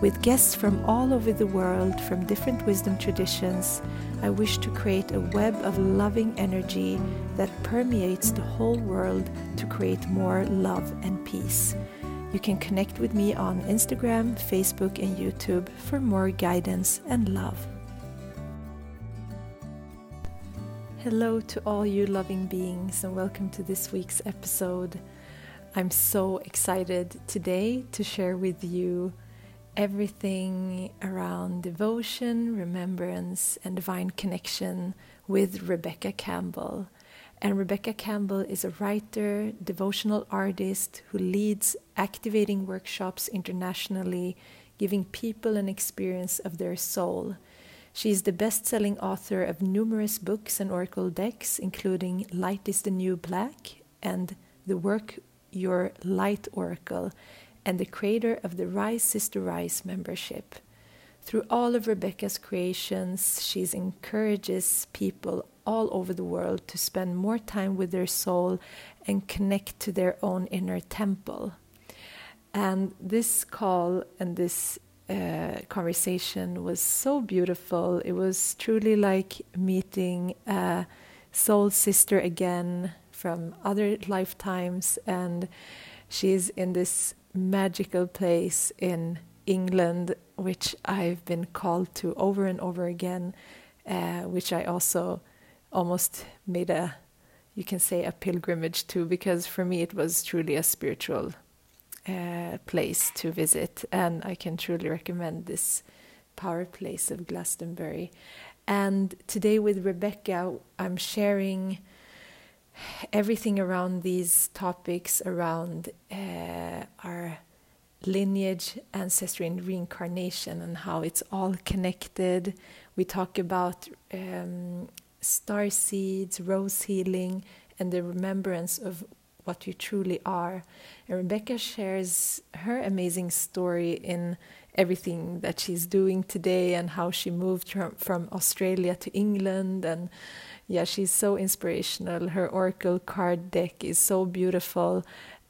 With guests from all over the world, from different wisdom traditions, I wish to create a web of loving energy that permeates the whole world to create more love and peace. You can connect with me on Instagram, Facebook, and YouTube for more guidance and love. Hello to all you loving beings, and welcome to this week's episode. I'm so excited today to share with you everything around devotion, remembrance, and divine connection with Rebecca Campbell. And Rebecca Campbell is a writer, devotional artist who leads activating workshops internationally, giving people an experience of their soul. She is the best selling author of numerous books and oracle decks, including Light is the New Black and the work Your Light Oracle, and the creator of the Rise Sister Rise membership. Through all of Rebecca's creations, she encourages people all over the world to spend more time with their soul and connect to their own inner temple. And this call and this uh, conversation was so beautiful. It was truly like meeting a soul sister again from other lifetimes. And she's in this magical place in England, which I've been called to over and over again, uh, which I also almost made a, you can say, a pilgrimage to, because for me it was truly a spiritual uh, place to visit, and I can truly recommend this power place of Glastonbury. And today with Rebecca, I'm sharing everything around these topics around uh, our lineage, ancestry, and reincarnation, and how it's all connected. We talk about um, star seeds, rose healing, and the remembrance of what you truly are. And Rebecca shares her amazing story in everything that she's doing today and how she moved from, from Australia to England and yeah, she's so inspirational. Her oracle card deck is so beautiful,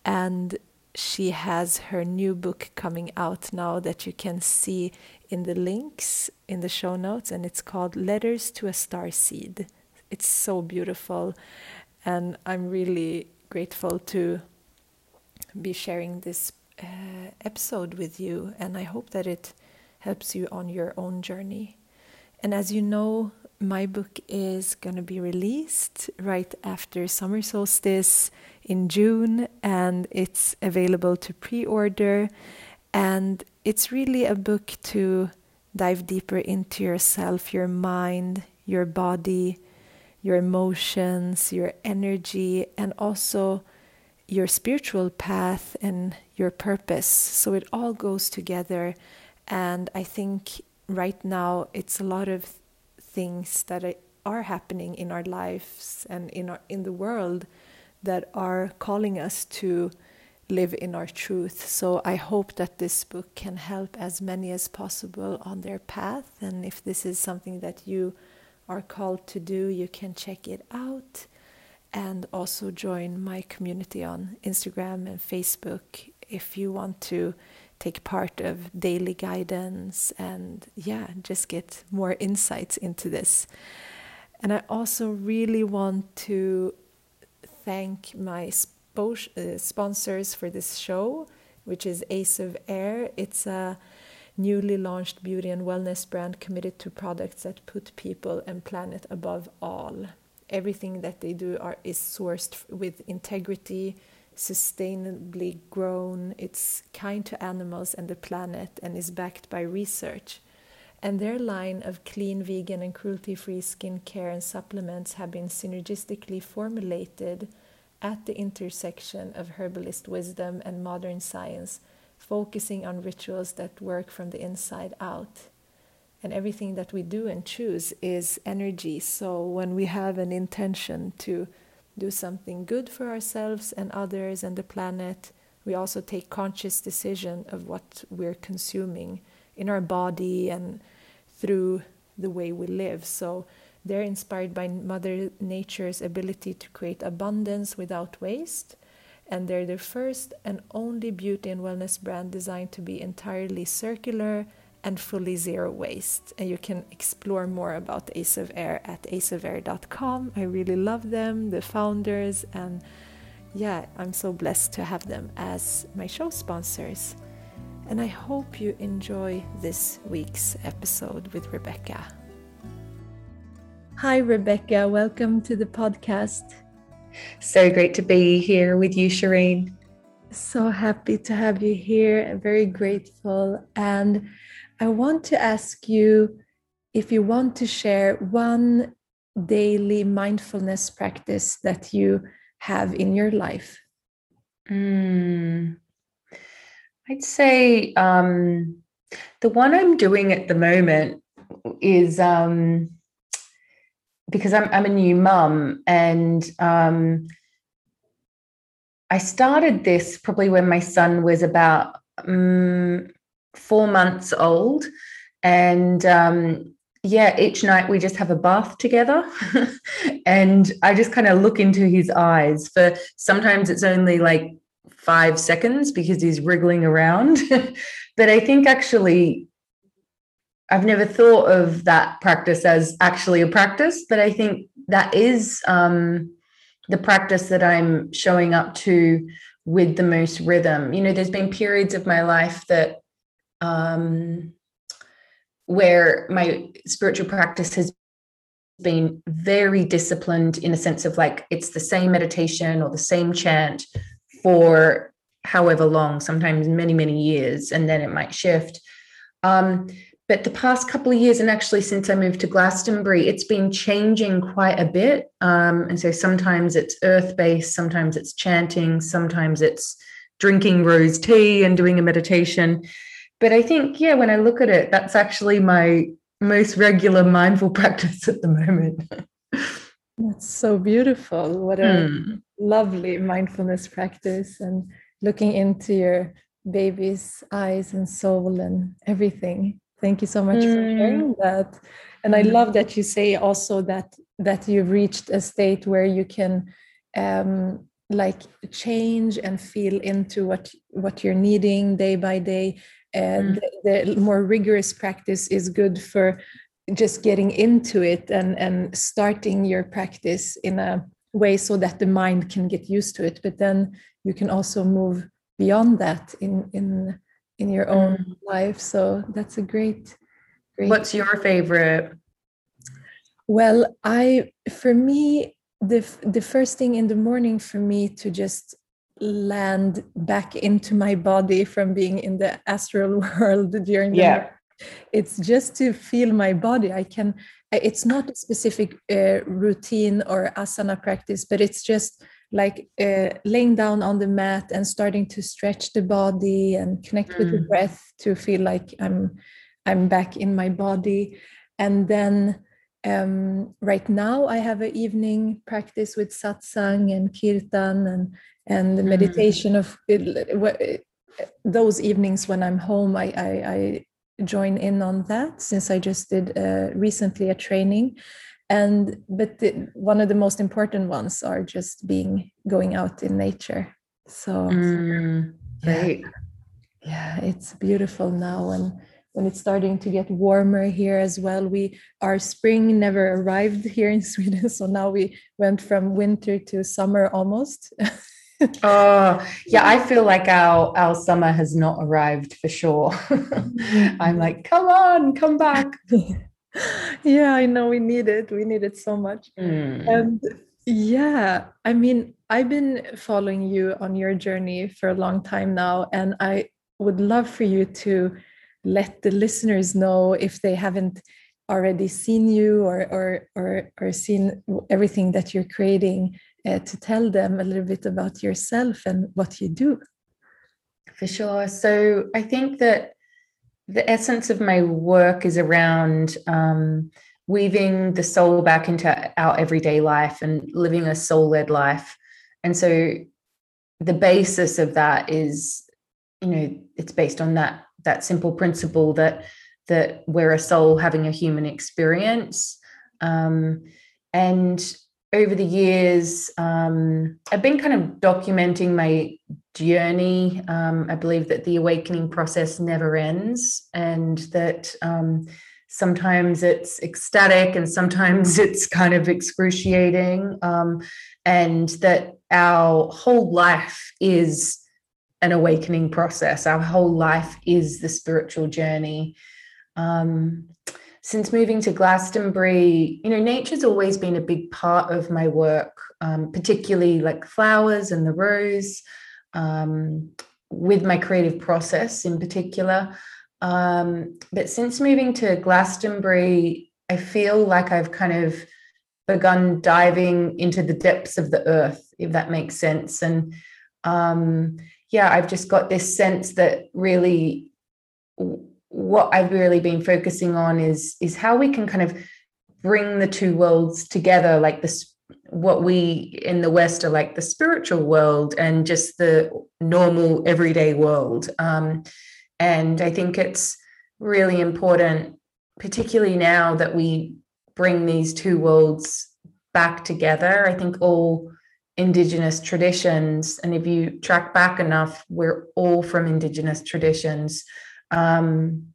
and she has her new book coming out now that you can see in the links in the show notes, and it's called Letters to a Star Seed. It's so beautiful, and I'm really grateful to be sharing this uh, episode with you, and I hope that it helps you on your own journey. And as you know, my book is going to be released right after summer solstice in June, and it's available to pre order. And it's really a book to dive deeper into yourself, your mind, your body, your emotions, your energy, and also your spiritual path and your purpose. So it all goes together. And I think right now it's a lot of things that are happening in our lives and in our in the world that are calling us to live in our truth. So I hope that this book can help as many as possible on their path. And if this is something that you are called to do, you can check it out and also join my community on Instagram and Facebook if you want to take part of daily guidance and yeah, just get more insights into this. And I also really want to thank my uh, sponsors for this show, which is Ace of Air. It's a newly launched beauty and wellness brand committed to products that put people and planet above all. Everything that they do are, is sourced with integrity, sustainably grown, it's kind to animals and the planet, and is backed by research. And their line of clean, vegan, and cruelty free skincare and supplements have been synergistically formulated at the intersection of herbalist wisdom and modern science, focusing on rituals that work from the inside out. and everything that we do and choose is energy. So when we have an intention to do something good for ourselves and others and the planet, we also take conscious decision of what we're consuming in our body and through the way we live. So they're inspired by Mother Nature's ability to create abundance without waste. And they're the first and only beauty and wellness brand designed to be entirely circular and fully zero waste. And you can explore more about Ace of Air at aceofair.com. I really love them, the founders, and yeah, I'm so blessed to have them as my show sponsors. And I hope you enjoy this week's episode with Rebecca. Hi, Rebecca. Welcome to the podcast. So great to be here with you, Shireen. So happy to have you here. and Very grateful. And I want to ask you if you want to share one daily mindfulness practice that you have in your life? Mm, I'd say um, the one I'm doing at the moment is um, because I'm, I'm a new mum and um, I started this probably when my son was about um, four months old. And um, yeah, each night we just have a bath together. and I just kind of look into his eyes for sometimes it's only like five seconds because he's wriggling around. but I think actually, I've never thought of that practice as actually a practice, but I think that is um, the practice that I'm showing up to with the most rhythm. You know, there's been periods of my life that um, where my spiritual practice has been very disciplined in a sense of like it's the same meditation or the same chant for however long, sometimes many, many years, and then it might shift. Um, but the past couple of years, and actually since I moved to Glastonbury, it's been changing quite a bit. Um, and so sometimes it's earth based, sometimes it's chanting, sometimes it's drinking rose tea and doing a meditation but I think, yeah, when I look at it, that's actually my most regular mindful practice at the moment. That's so beautiful. What a mm. lovely mindfulness practice and looking into your baby's eyes and soul and everything. Thank you so much mm. for hmm. sharing that. And I hmm. love that you say also that that you've reached a state where you can um, like change and feel into what what you're needing day by day and mm. the, more rigorous practice is good for just getting into it and and starting your practice in a way so that the mind can get used to it but then you can also move beyond that in in in your own mm. life so that's a great great what's your favorite well i for me the the first thing in the morning for me to just land back into my body from being in the astral world during the yeah. it's just to feel my body i can it's not a specific uh, routine or asana practice but it's just like uh, laying down on the mat and starting to stretch the body and connect mm. with the mm. breath to feel like i'm i'm back in my body and then um, right now i have an evening practice with satsang and kirtan and and the mm. meditation of those evenings when i'm home I, I, I join in on that since i just did uh, recently a training. And but the, one of the most important ones are just being going out in nature. So mm, yeah, yeah it's beautiful now and when it's starting to get warmer here as well. We our spring never arrived here in sweden so now we went from winter to summer almost. Oh yeah i feel like our our summer has not arrived for sure. I'm like come on come back. Yeah i know we need it we need it so much. Mm. and yeah i mean i've been following you on your journey for a long time now and i would love for you to let the listeners know if they haven't already seen you or or or, or seen everything that you're creating uh, to tell them a little bit about yourself and what you do. For sure. So I think that the essence of my work is around um, weaving the soul back into our everyday life and living a soul led life. And so the basis of that is, you know, it's based on that that simple principle that that we're a soul having a human experience. Um, and over the years, um, I've been kind of documenting my journey. Um, I believe that the awakening process never ends, and that um, sometimes it's ecstatic and sometimes it's kind of excruciating, um, and that our whole life is an awakening process. Our whole life is the spiritual journey. Um, since moving to Glastonbury, you know, nature's always been a big part of my work, um, particularly like flowers and the rose, um, with my creative process in particular. Um, but since moving to Glastonbury, I feel like I've kind of begun diving into the depths of the earth, if that makes sense. And um, yeah, I've just got this sense that really what I've really been focusing on is is how we can kind of bring the two worlds together, like this what we in the West are like the spiritual world and just the normal everyday world. Um, and I think it's really important, particularly now that we bring these two worlds back together. I think all indigenous traditions, and if you track back enough, we're all from indigenous traditions um,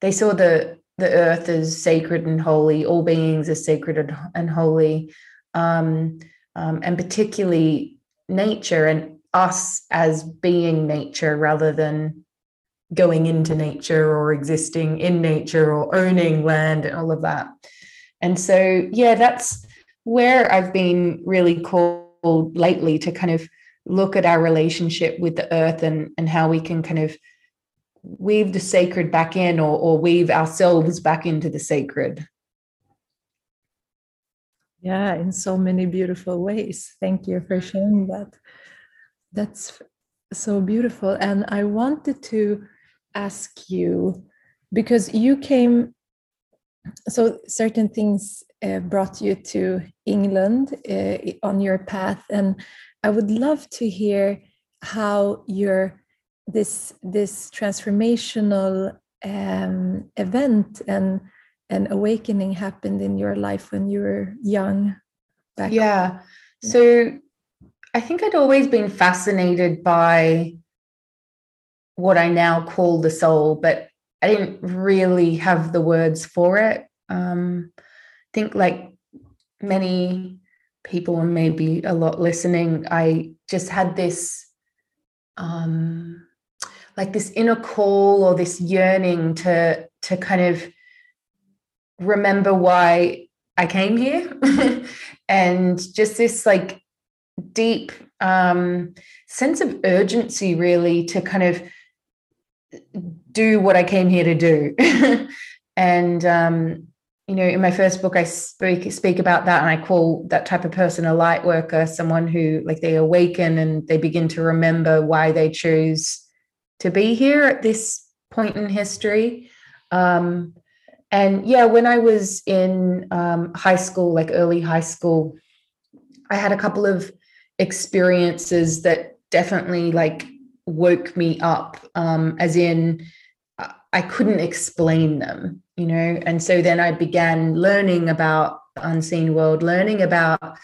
they saw the the earth as sacred and holy, all beings as sacred and holy, um, um, and particularly nature and us as being nature rather than going into nature or existing in nature or owning land and all of that. And so, yeah, that's where I've been really called lately to kind of look at our relationship with the earth and, and how we can kind of weave the sacred back in or, or weave ourselves back into the sacred. Yeah, in so many beautiful ways. Thank you for sharing that. That's so beautiful. And I wanted to ask you because you came, so certain things uh, brought you to England uh, on your path. And I would love to hear how your this this transformational um, event and an awakening happened in your life when you were young back yeah home. so i think i'd always been fascinated by what i now call the soul but i didn't really have the words for it um, think like many people and maybe a lot listening i just had this um, like this inner call or this yearning to to kind of remember why I came here and just this like deep um, sense of urgency really to kind of do what I came here to do. and um, you know, in my first book, I speak speak about that, and I call that type of person a light worker, someone who like they awaken and they begin to remember why they choose to be here at this point in history. Um, and yeah, when I was in um, high school, like early high school, I had a couple of experiences that definitely like woke me up, um, as in I couldn't explain them, you know. And so then I began learning about the unseen world, learning about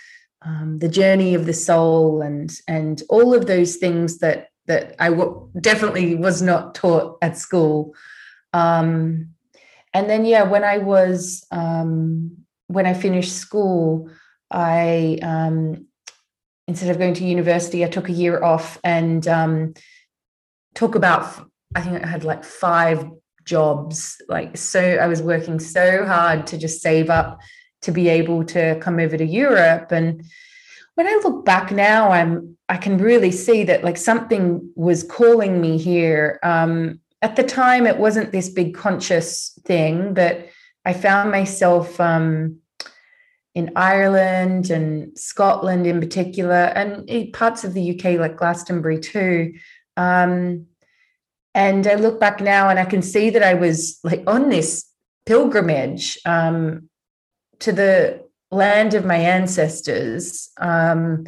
um, the journey of the soul, and and all of those things that that I w- definitely was not taught at school. Um, and then, yeah, when I was, um, when I finished school, I, um, instead of going to university, I took a year off and um, took about, I think I had like five jobs. Like, so I was working so hard to just save up to be able to come over to Europe. And when I look back now, I'm I can really see that like something was calling me here. Um, at the time, it wasn't this big conscious thing, but I found myself um, in Ireland and Scotland in particular, and parts of the UK like Glastonbury too. Um, and I look back now and I can see that I was like on this pilgrimage um, to the land of my ancestors. Um,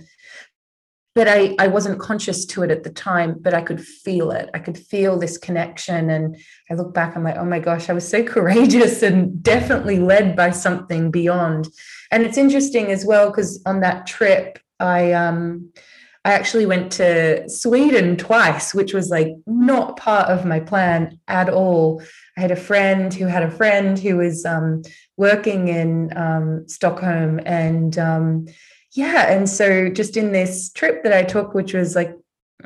but I, I wasn't conscious to it at the time, but I could feel it. I could feel this connection. And I look back, I'm like, oh my gosh, I was so courageous and definitely led by something beyond. And it's interesting as well, because on that trip, I um I actually went to Sweden twice, which was like not part of my plan at all. I had a friend who had a friend who was um, working in um, Stockholm, and um, yeah, and so just in this trip that I took, which was like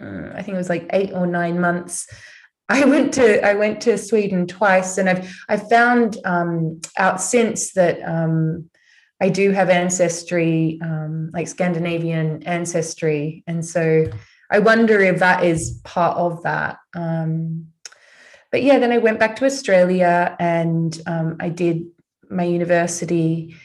uh, I think it was like eight or nine months. I went to I went to Sweden twice, and I've I've found um, out since that um, I do have ancestry, um, like Scandinavian ancestry. And so I wonder if that is part of that. Um, but yeah, then I went back to Australia and um, I did my university,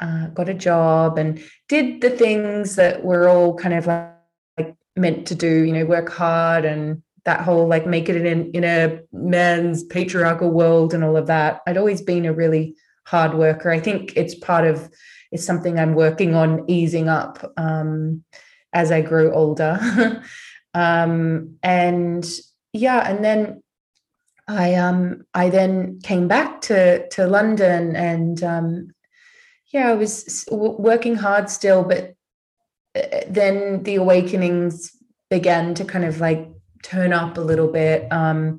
uh, got a job, and did the things that we're all kind of like, like meant to do, you know, work hard and that whole like make it in, in a man's patriarchal world and all of that. I'd always been a really hard worker. I think it's part of it's something I'm working on easing up um, as I grow older. um, and yeah, and then I um I then came back to to London and um, yeah, I was working hard still, but uh, then the awakenings began to kind of like turn up a little bit. Um,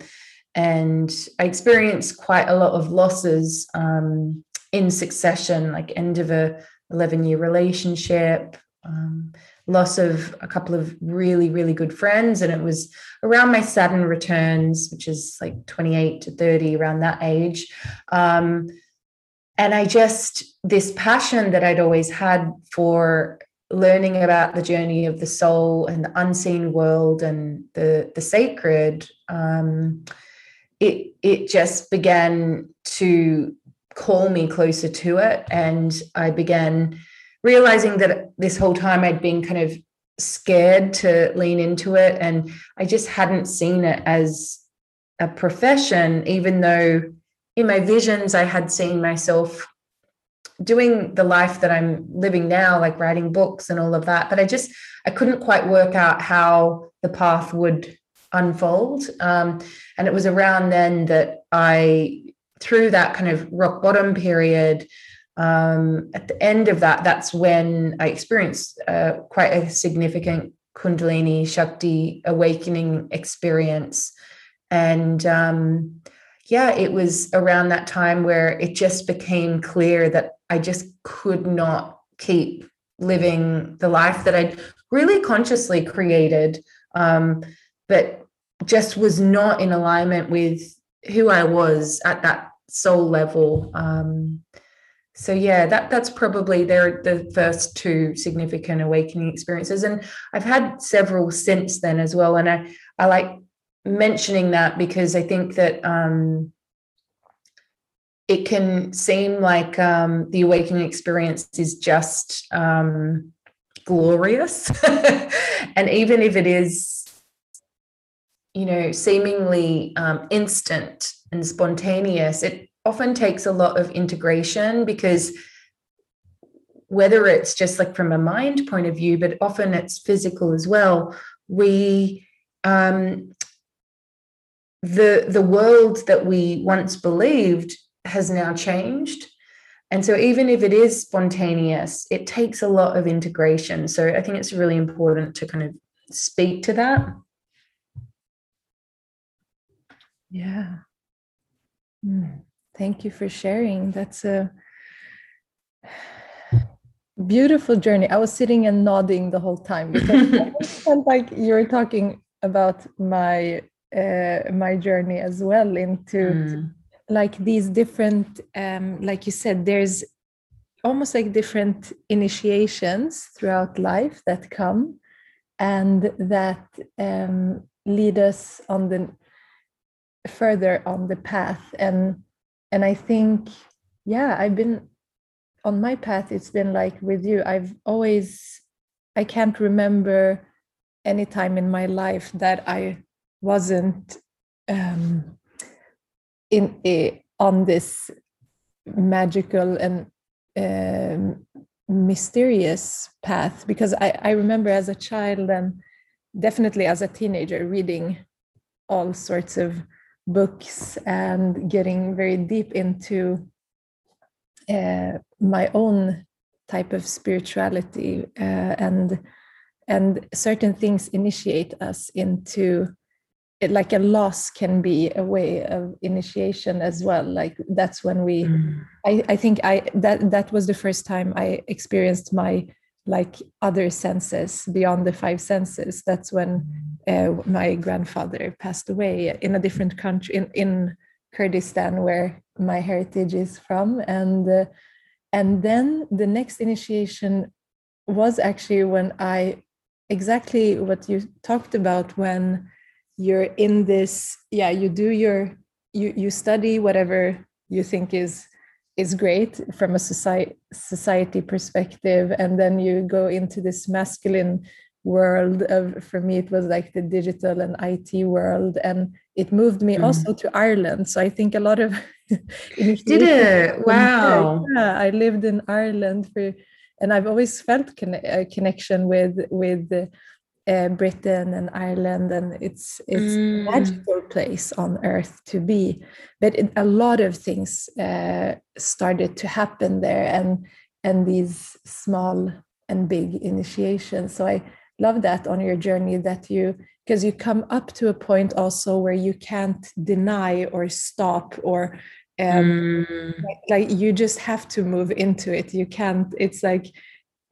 and I experienced quite a lot of losses um, in succession, like end of a 11 year relationship, um, loss of a couple of really, really good friends. And it was around my Saturn returns, which is like 28 to 30, around that age. Um, and I just, this passion that I'd always had for learning about the journey of the soul and the unseen world and the, the sacred, um, it, it just began to call me closer to it. And I began realizing that this whole time I'd been kind of scared to lean into it. And I just hadn't seen it as a profession, even though in my visions I had seen myself doing the life that I'm living now, like writing books and all of that. But I just, I couldn't quite work out how the path would unfold. Um, and it was around then that I through that kind of rock bottom period, um, at the end of that, that's when I experienced uh, quite a significant Kundalini Shakti awakening experience. And um, yeah, it was around that time where it just became clear that I just could not keep living the life that I'd really consciously created, um, but just was not in alignment with who I was at that soul level. Um, so yeah, that that's probably they're the first two significant awakening experiences, and I've had several since then as well. And I I like mentioning that because I think that um, it can seem like um, the awakening experience is just um, glorious, and even if it is, you know, seemingly um, instant and spontaneous, it often takes a lot of integration because whether it's just like from a mind point of view, but often it's physical as well, we um, the the world that we once believed has now changed. And so, even if it is spontaneous, it takes a lot of integration. So, I think it's really important to kind of speak to that. Yeah. Mm, thank you for sharing. That's a beautiful journey. I was sitting and nodding the whole time because like you were talking about my uh, my journey as well into mm. like these different, um, like you said, there's almost like different initiations throughout life that come and that um, lead us on the further on the path. And and i think yeah i've been on my path it's been like with you. I've always i can't remember any time in my life that i wasn't um, in a, on this magical and um, mysterious path. Because I, I remember as a child and definitely as a teenager reading all sorts of books and getting very deep into uh, my own type of spirituality uh, and and certain things initiate us into it like a loss can be a way of initiation as well like that's when we mm. I, I think i that that was the first time i experienced my like other senses beyond the five senses. That's when uh, my grandfather passed away in a different country in, in kurdistan where my heritage is from. And uh, and then the next initiation was actually when i exactly what you talked about when you're in this yeah you do your you you study whatever you think is is great from a society society perspective. And then you go into this masculine world of for me it was like the digital and IT world. And it moved me mm. also to Ireland. So I think a lot of did it. wow. Yeah I lived in Ireland for and I've always felt con- a connection with with uh, Britain and Ireland, and it's it's mm. a magical place on earth to be. But it, a lot of things uh, started to happen there, and and these small and big initiations. So I love that on your journey that you because you come up to a point also where you can't deny or stop or um, mm. like, like you just have to move into it. You can't. It's like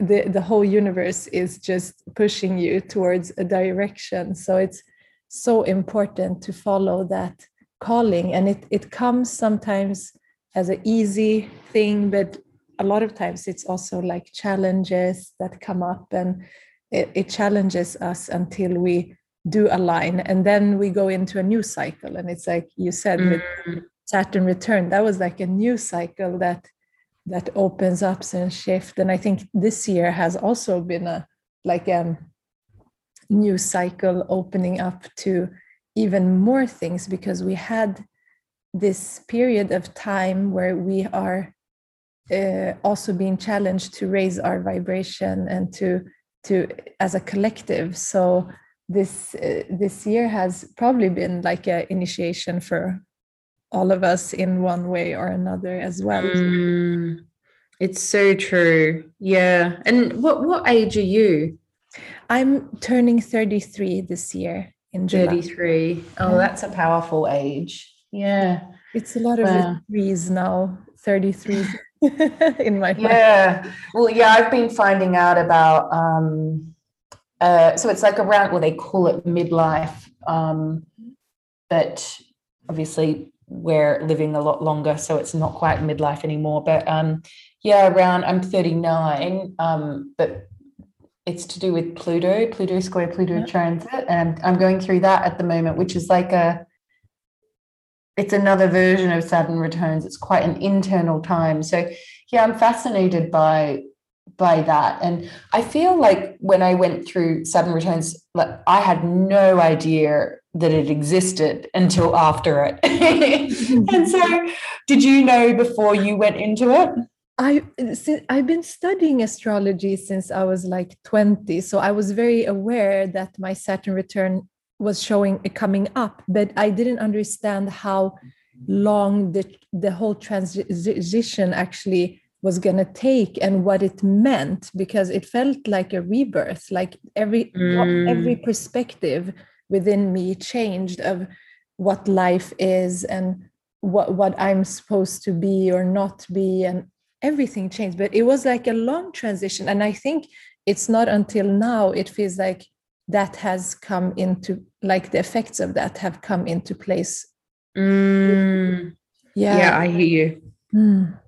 the the whole universe is just pushing you towards a direction. So it's so important to follow that calling. And it it comes sometimes as an easy thing but a lot of times it's also like challenges that come up and it, it challenges us until we do align. And then we go into a new cycle. And it's like you said mm. with saturn return that was like a new cycle that that opens up and shift. And i think this year has also been a like a new cycle opening up to even more things because we had this period of time where we are uh, also being challenged to raise our vibration and to to as a collective. So this uh, this year has probably been like an initiation for all of us in one way or another as well. Mm, it's so true. Yeah. And what what age are you? I'm turning 33 this year in July. 33. Oh, that's a powerful age. Yeah. It's a lot of wow. threes now. 33 in my Yeah. Well, yeah, I've been finding out about um uh so it's like around well they call it midlife. Um but obviously we're living a lot longer, so it's not quite midlife anymore. But um, yeah, around I'm 39, um, but it's to do with Pluto, Pluto square, Pluto yeah. transit, and I'm going through that at the moment, which is like a it's another version of Saturn returns. It's quite an internal time. So yeah, I'm fascinated by by that. And I feel like when I went through Saturn returns, like I had no idea that it existed until after it. and so, did you know before you went into it? I I've been studying astrology since I was like 20, so I was very aware that my Saturn return was showing coming up, but I didn't understand how long the the whole transition actually was going to take and what it meant because it felt like a rebirth like every mm. every perspective within me changed of what life is and what what I'm supposed to be or not be and everything changed. But it was like a long transition and I think it's not until now it feels like that has come into like the effects of that have come into place. Mm. yeah. Yeah I hear you. Mm.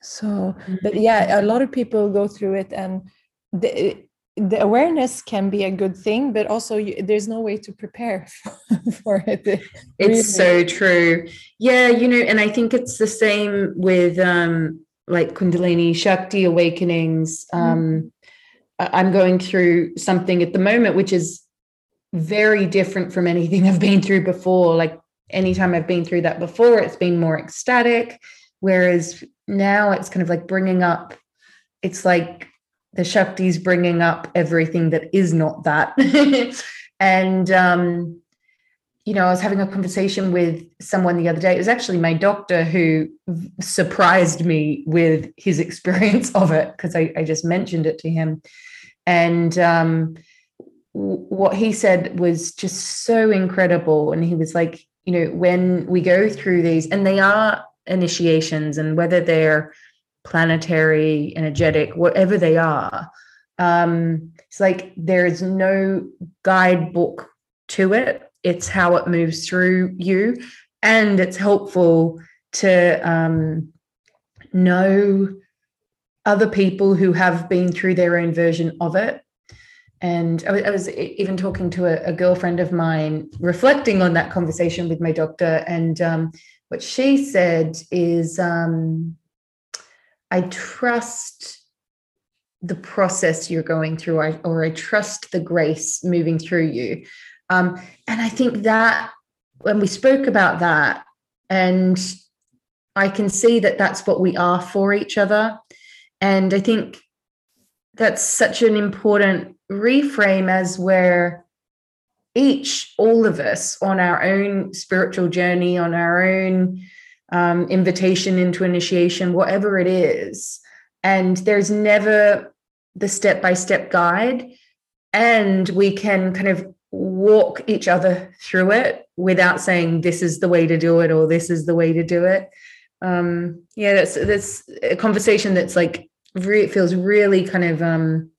so but yeah a lot of people go through it and the, the awareness can be a good thing but also you, there's no way to prepare for, it it's really. so true yeah you know and i think it's the same with um like kundalini shakti awakenings mm-hmm. um i'm going through something at the moment which is very different from anything i've been through before like anytime I've been through that before, it's been more ecstatic. Whereas now it's kind of like bringing up, it's like the Shakti's bringing up everything that is not that. and, um, you know, I was having a conversation with someone the other day. It was actually my doctor who surprised me with his experience of it because I, I, just mentioned it to him. And um, what he said was just so incredible. And he was like, you know, when we go through these, and they are initiations, and whether they're planetary, energetic, whatever they are, um, it's like there's no guidebook to it. It's how it moves through you, and it's helpful to um, know other people who have been through their own version of it and I was, even talking to a, a, girlfriend of mine, reflecting on that conversation with my doctor. And um, what she said is, um, I trust the process you're going through, or, I trust the grace moving through you. Um, and I think that when we spoke about that, and I can see that that's what we are for each other. And I think that's such an important reframe as where each, all of us, on our own spiritual journey, on our own um, invitation into initiation, whatever it is, and there's never the step by step guide, and we can kind of walk each other through it without saying this is the way to do it or this is the way to do it. Um, yeah, that's that's a conversation that's like re- feels really kind of um,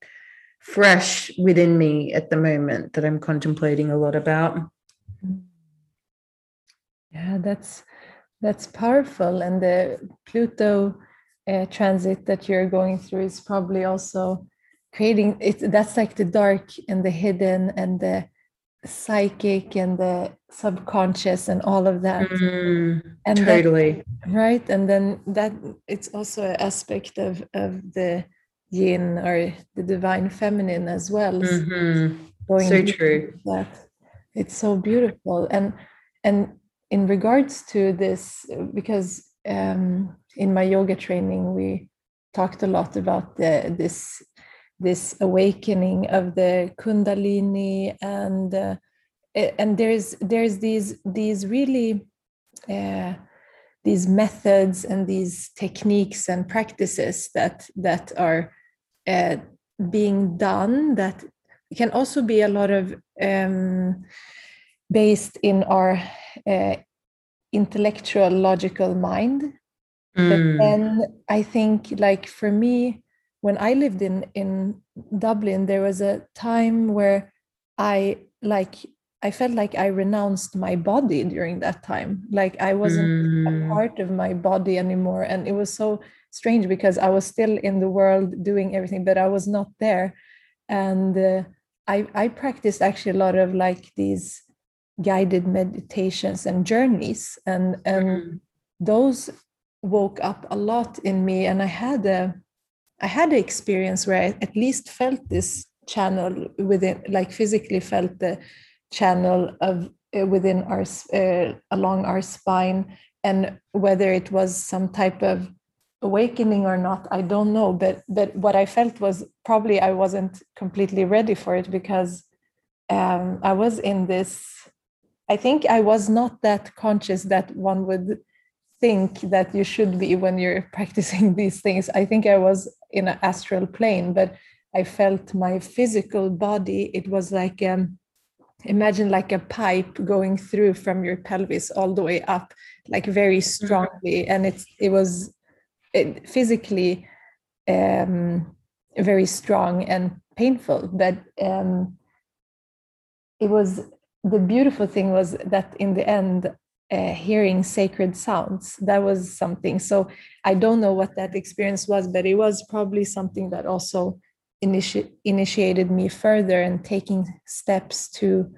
fresh within me at the moment that I'm contemplating a lot about. Yeah, that's that's powerful, and the Pluto uh, transit that you're going through is probably also creating it. That's like the dark and the hidden and the psychic and the subconscious and all of that. Mm, and totally. that, right? And then that it's also an aspect of of the yin or the divine feminine as well. Mm-hmm. so true. that. It's so beautiful. And and in regards to this because um, in my yoga training we talked a lot about the this this awakening of the kundalini and uh, and there's there's these these really uh, these methods and these techniques and practices that that are uh, being done that can also be a lot of um, based in our uh, intellectual logical mind mm. but then i think like for me when I lived in in Dublin, there was a time where I like I felt like I renounced my body during that time. Like I wasn't mm. a part of my body anymore, and it was so strange because I was still in the world doing everything, but I was not there. And uh, I I practiced actually a lot of like these guided meditations and journeys, and and mm. those woke up a lot in me, and I had a I had an experience where I at least felt this channel within, like physically felt the channel of uh, within our uh, along our spine, and whether it was some type of awakening or not, I don't know. But but what I felt was probably I wasn't completely ready for it because um, I was in this. I think I was not that conscious that one would think that you should be when you're practicing these things. I think I was in an astral plane, but I felt my physical body. It was like um, imagine like a pipe going through from your pelvis all the way up, like very mm-hmm. strongly, and it's it was it, physically um, very strong and painful, but um, it was the beautiful thing was that in the end uh, hearing sacred sounds. That was something. So I don't know what that experience was, but it was probably something that also initi- initiated me further and taking steps to,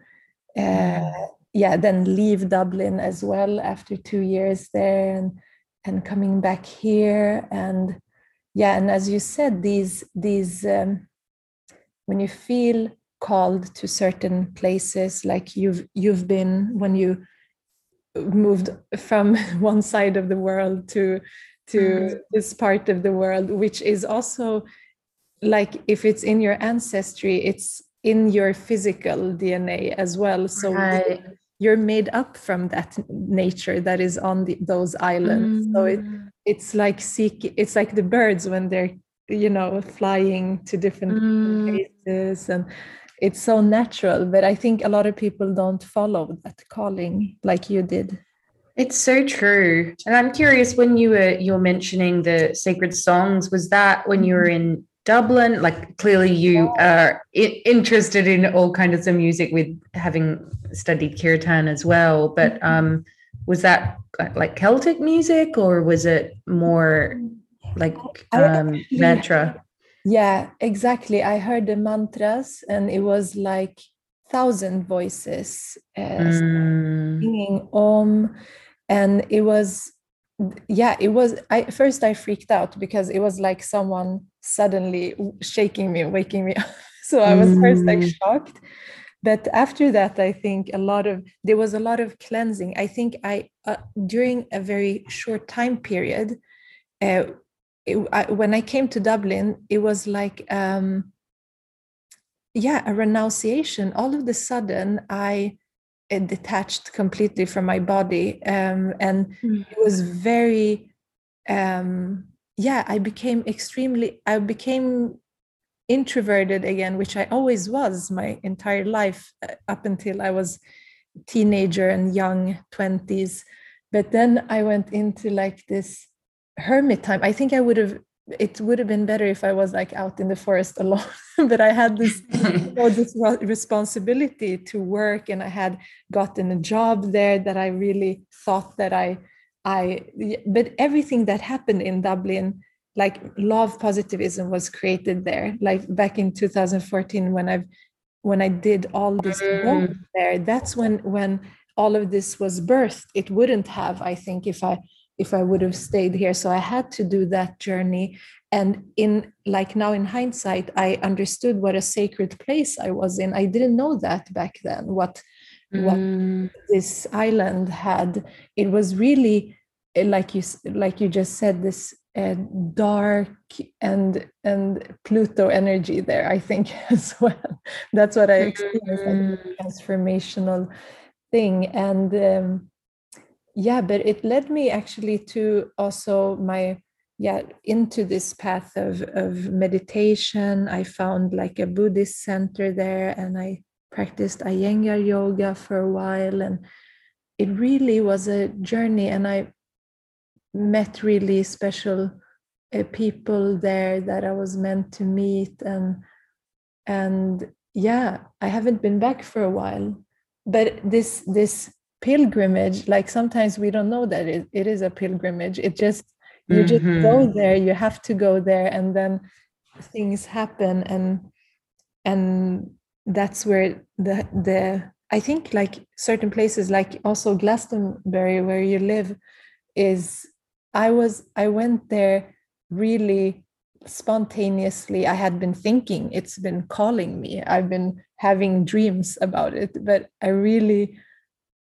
uh, yeah, then leave Dublin as well after two years there and and coming back here and yeah, and as you said, these these um, when you feel called to certain places, like you've you've been when you moved from one side of the world to to mm-hmm. this part of the world which is also like if it's in your ancestry it's in your physical dna as well so right. you're made up from that nature that is on the, those islands mm. so it, mm. it's like seek it's like the birds when they're you know flying to different mm. places and it's so natural but i think a lot of people don't follow that calling like you did it's so true. And I'm curious when you were you're mentioning the sacred songs, was that when you were in Dublin? Like clearly you are I- interested in all kinds of music with having studied kirtan as well. But mm-hmm. um, was that like Celtic music or was it more like um, mantra? Yeah, exactly. I heard the mantras and it was like thousand voices uh, mm. singing om and it was yeah it was i first i freaked out because it was like someone suddenly shaking me waking me up so i was mm. first like mm. shocked but after that i think a lot of there was a lot of cleansing i think i uh, during a very short time period uh, it, I, when i came to dublin it was like um yeah a renunciation all of the sudden i detached completely from my body um, and mm. it was very um, yeah i became extremely i became introverted again which i always was my entire life uh, up until i was teenager and young 20s but then i went into like this hermit time i think i would have it would have been better if I was like out in the forest alone. but I had this, you know, this responsibility to work, and I had gotten a job there that I really thought that I, I. But everything that happened in Dublin, like love positivism, was created there. Like back in 2014, when I've, when I did all this work mm. there, that's when when all of this was birthed. It wouldn't have, I think, if I if I would have stayed here. So I had to do that journey. And in like now in hindsight, I understood what a sacred place I was in. I didn't know that back then, what mm. what this island had. It was really eh, like you like you just said, this uh, dark and and Pluto energy there, I think as well. That's what I experienced, mm. like transformational thing. And um, yeah but it led me actually to also my yeah into this path of of meditation. I found like a buddhist center there and i practiced iyengar yoga for a while and it really was a journey and i met really special uh, people there that i was meant to meet and and yeah i haven't been back for a while. But this this pilgrimage like sometimes we don't know that it, it is a pilgrimage it just you mm-hmm. just go mm-hmm. there you have to go there and then things happen and and that's where the the i think like certain places like also glastonbury where you live is i was i went there really spontaneously i had been thinking it's been calling me i've been having dreams about it but i really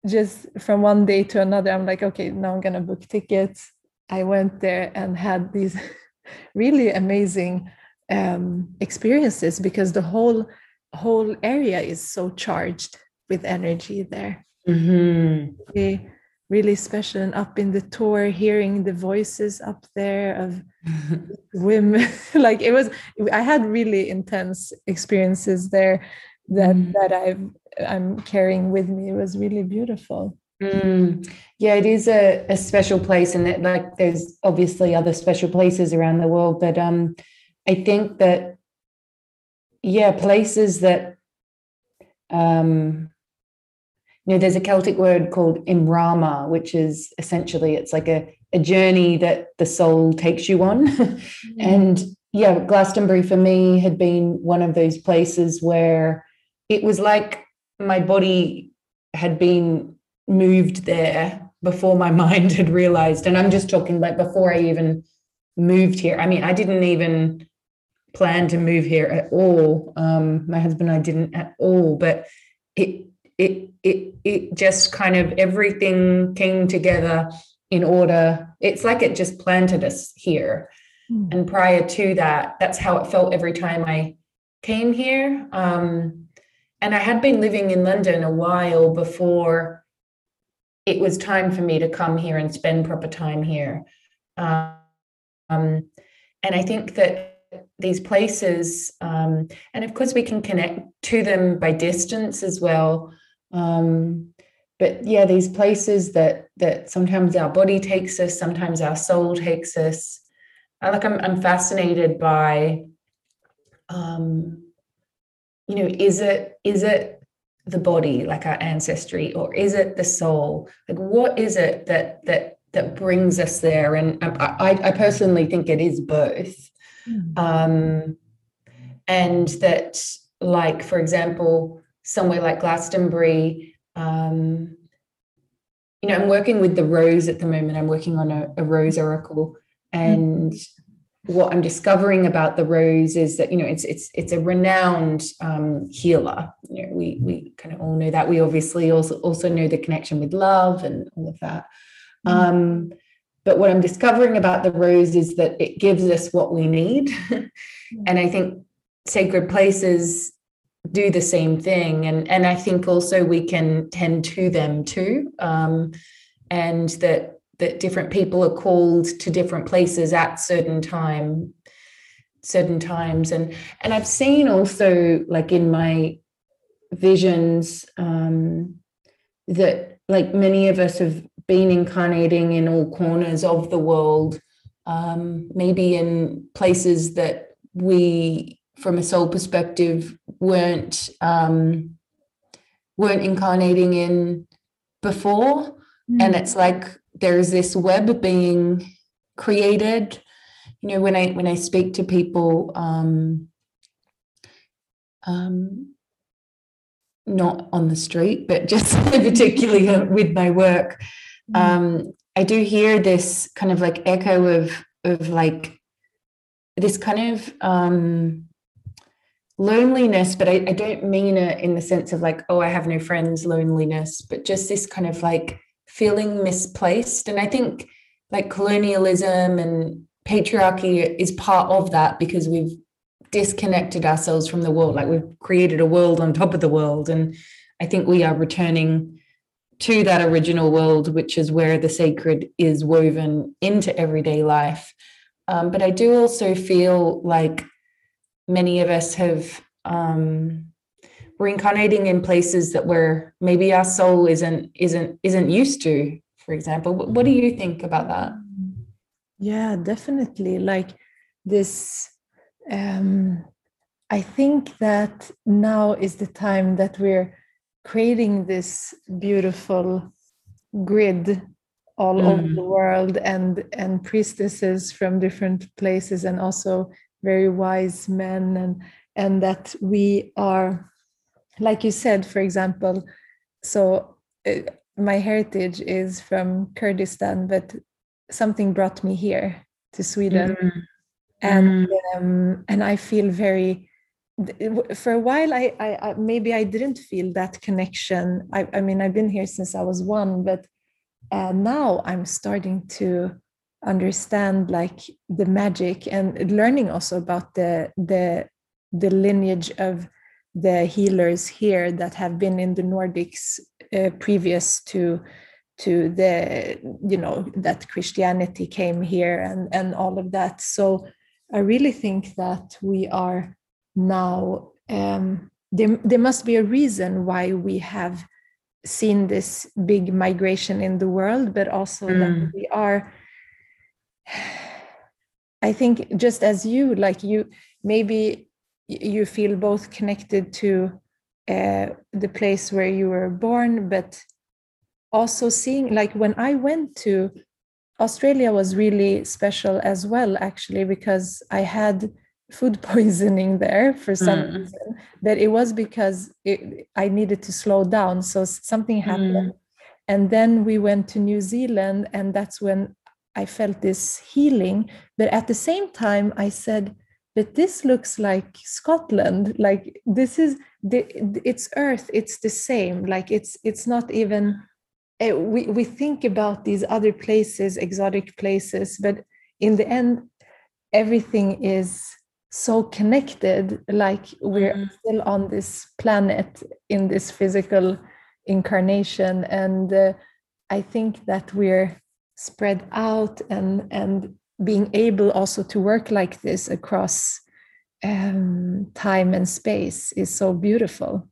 just from one day to another, I'm like, okay, now I'm gonna book tickets. I went there and had these really amazing um, experiences because the whole whole area is so charged with energy there. Mm-hmm. Really, really special. And up in the Tor, hearing the voices up there of women, like it was. I had really intense experiences there that mm. that I've I'm carrying with me. It was really beautiful. Mm. Yeah, it is a, a special place, and that like there's obviously other special places around the world, but um, I think that yeah, places that um, you know, there's a Celtic word called imrama, which is essentially it's like a a journey that the soul takes you on, mm. and yeah, Glastonbury for me had been one of those places where it was like my body had been moved there before my mind had realized. And I'm just talking like before I even moved here. I mean, I didn't even plan to move here at all. Um, my husband and I didn't at all, but it it it it just kind of everything came together in order. It's like it just planted us here. Mm. And prior to that, that's how it felt every time I came here. Um, and I had been living in London a while before it was time for me to come here and spend proper time here. Um, and I think that these places, um, and of course, we can connect to them by distance as well. Um, but yeah, these places that that sometimes our body takes us, sometimes our soul takes us. I like I'm I'm fascinated by um, you know, is it is it the body like our ancestry or is it the soul? Like what is it that that that brings us there? And i i personally think it is both. Mm. um and that like for example somewhere like glastonbury um you know i'm working with the rose at the moment. I'm working on a, a rose oracle. And mm what I'm discovering about the rose is that you know it's it's it's a renowned um, healer. You know, we we kind of all know that. We obviously also also know the connection with love and all of that. Mm-hmm. Um, but what I'm discovering about the rose is that it gives us what we need, and I think sacred places do the same thing. And and I think also we can tend to them too, um, and that that different people are called to different places at certain time certain times and and i've seen also like in my visions um that like many of us have been incarnating in all corners of the world um maybe in places that we from a soul perspective weren't um weren't incarnating in before mm. and it's like there's this web being created you know when i when i speak to people um um not on the street but just particularly with my work mm. um i do hear this kind of like echo of of like this kind of um loneliness but I, I don't mean it in the sense of like oh i have no friends loneliness but just this kind of like feeling misplaced. And I think like colonialism and patriarchy is part of that because we've disconnected ourselves from the world. Like we've created a world on top of the world. And I think we are returning to that original world, which is where the sacred is woven into everyday life. Um, but I do also feel like many of us have um, reincarnating in places that where maybe our soul isn't isn't isn't used to for example. What do you think about that? Yeah definitely. Like this um i think that now is the time that we're creating this beautiful grid all mm. over the world and and priestesses from different places and also very wise men and and that we are like you said for example so uh, my heritage is from kurdistan but something brought me here to sweden mm-hmm. and mm-hmm. um, and i feel very for a while I, I, I maybe i didn't feel that connection I, I mean i've been here since i was one but uh, now i'm starting to understand like the magic and learning also about the the the lineage of the healers here that have been in the Nordics uh, previous to to the you know that Christianity came here and and all of that. So I really think that we are now um, there, there must be a reason why we have seen this big migration in the world, but also mm. that we are. I think just as you like you maybe you feel both connected to uh, the place where you were born, but also seeing like when I went to Australia was really special as well, actually, because I had food poisoning there for some mm. reason, but it was because it, I needed to slow down. So something happened. Mm. And then we went to New Zealand, and that's when I felt this healing. But at the same time, I said, but this looks like scotland like this is the it's earth it's the same like it's it's not even uh, we we think about these other places exotic places but in the end everything is so connected like we're mm-hmm. still on this planet in this physical incarnation and uh, i think that we're spread out and and being able also to work like this across um, time and space is so beautiful.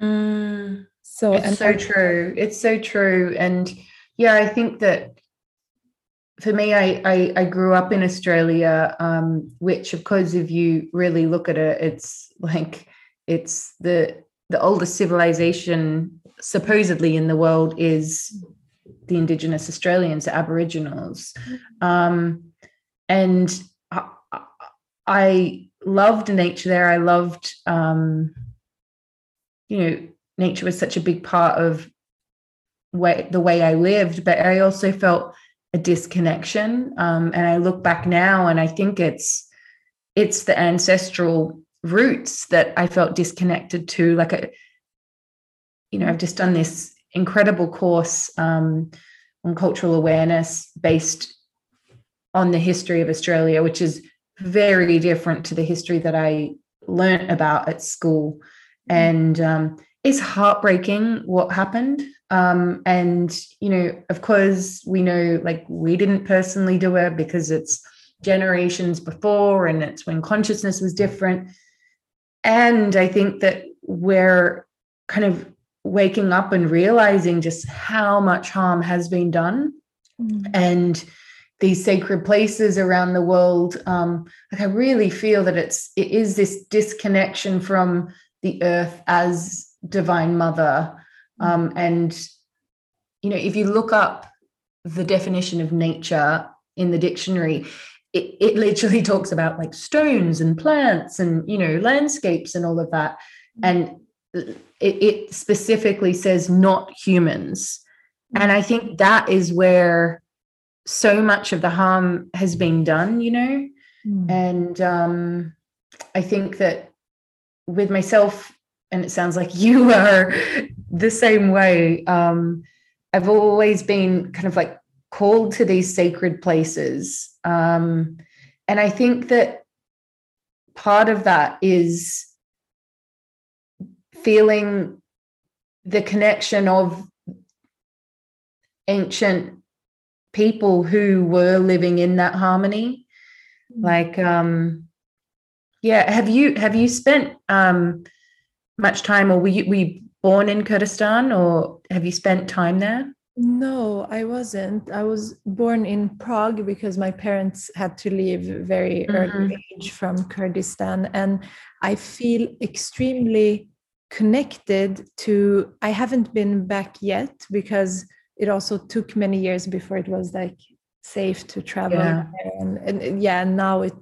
Mm, so it's so true. It's so true. And yeah i think that for me, I, I, I grew up in Australia, um, which, of course, if you really look at it, it's like it's the the oldest civilization supposedly in the world is the Indigenous Australians, the Aboriginals, um, and I, I, loved nature there. I loved, um, you know, nature was such a big part of way the way I lived, but I also felt a disconnection. Um, and I look back now and I think it's it's the ancestral roots that I felt disconnected to. Like a, you know, I've just done this incredible course um, on cultural awareness based on the history of Australia, which is very different to the history that I learned about at school. And um, it's heartbreaking what happened. Um, and, you know, of course, we know like we didn't personally do it because it's generations before and it's when consciousness was different. And I think that we're kind of waking up and realizing just how much harm has been done. Mm. And these sacred places around the world, um, like I really feel that it's it is this disconnection from the earth as divine mother um, and, you know, if you look up the definition of nature in the dictionary, it, it literally talks about like stones and plants and, you know, landscapes and all of that. And it, it specifically says not humans. And I think that is where so much of the harm has been done, you know? Mm. And um, I think that with myself and it sounds like you are the same way. Um, I've always been kind of like called to these sacred places. Um, and I think that part of that is feeling the connection of ancient people who were living in that harmony like um yeah have you have you spent um much time, or were you, were you born in Kurdistan, or have you spent time there? No, I wasn't. I was born in Prague because my parents had to leave very mm-hmm. early age from Kurdistan, and I feel extremely connected to. I haven't been back yet because it also took many years before it was like safe to travel, yeah. and, and yeah, now it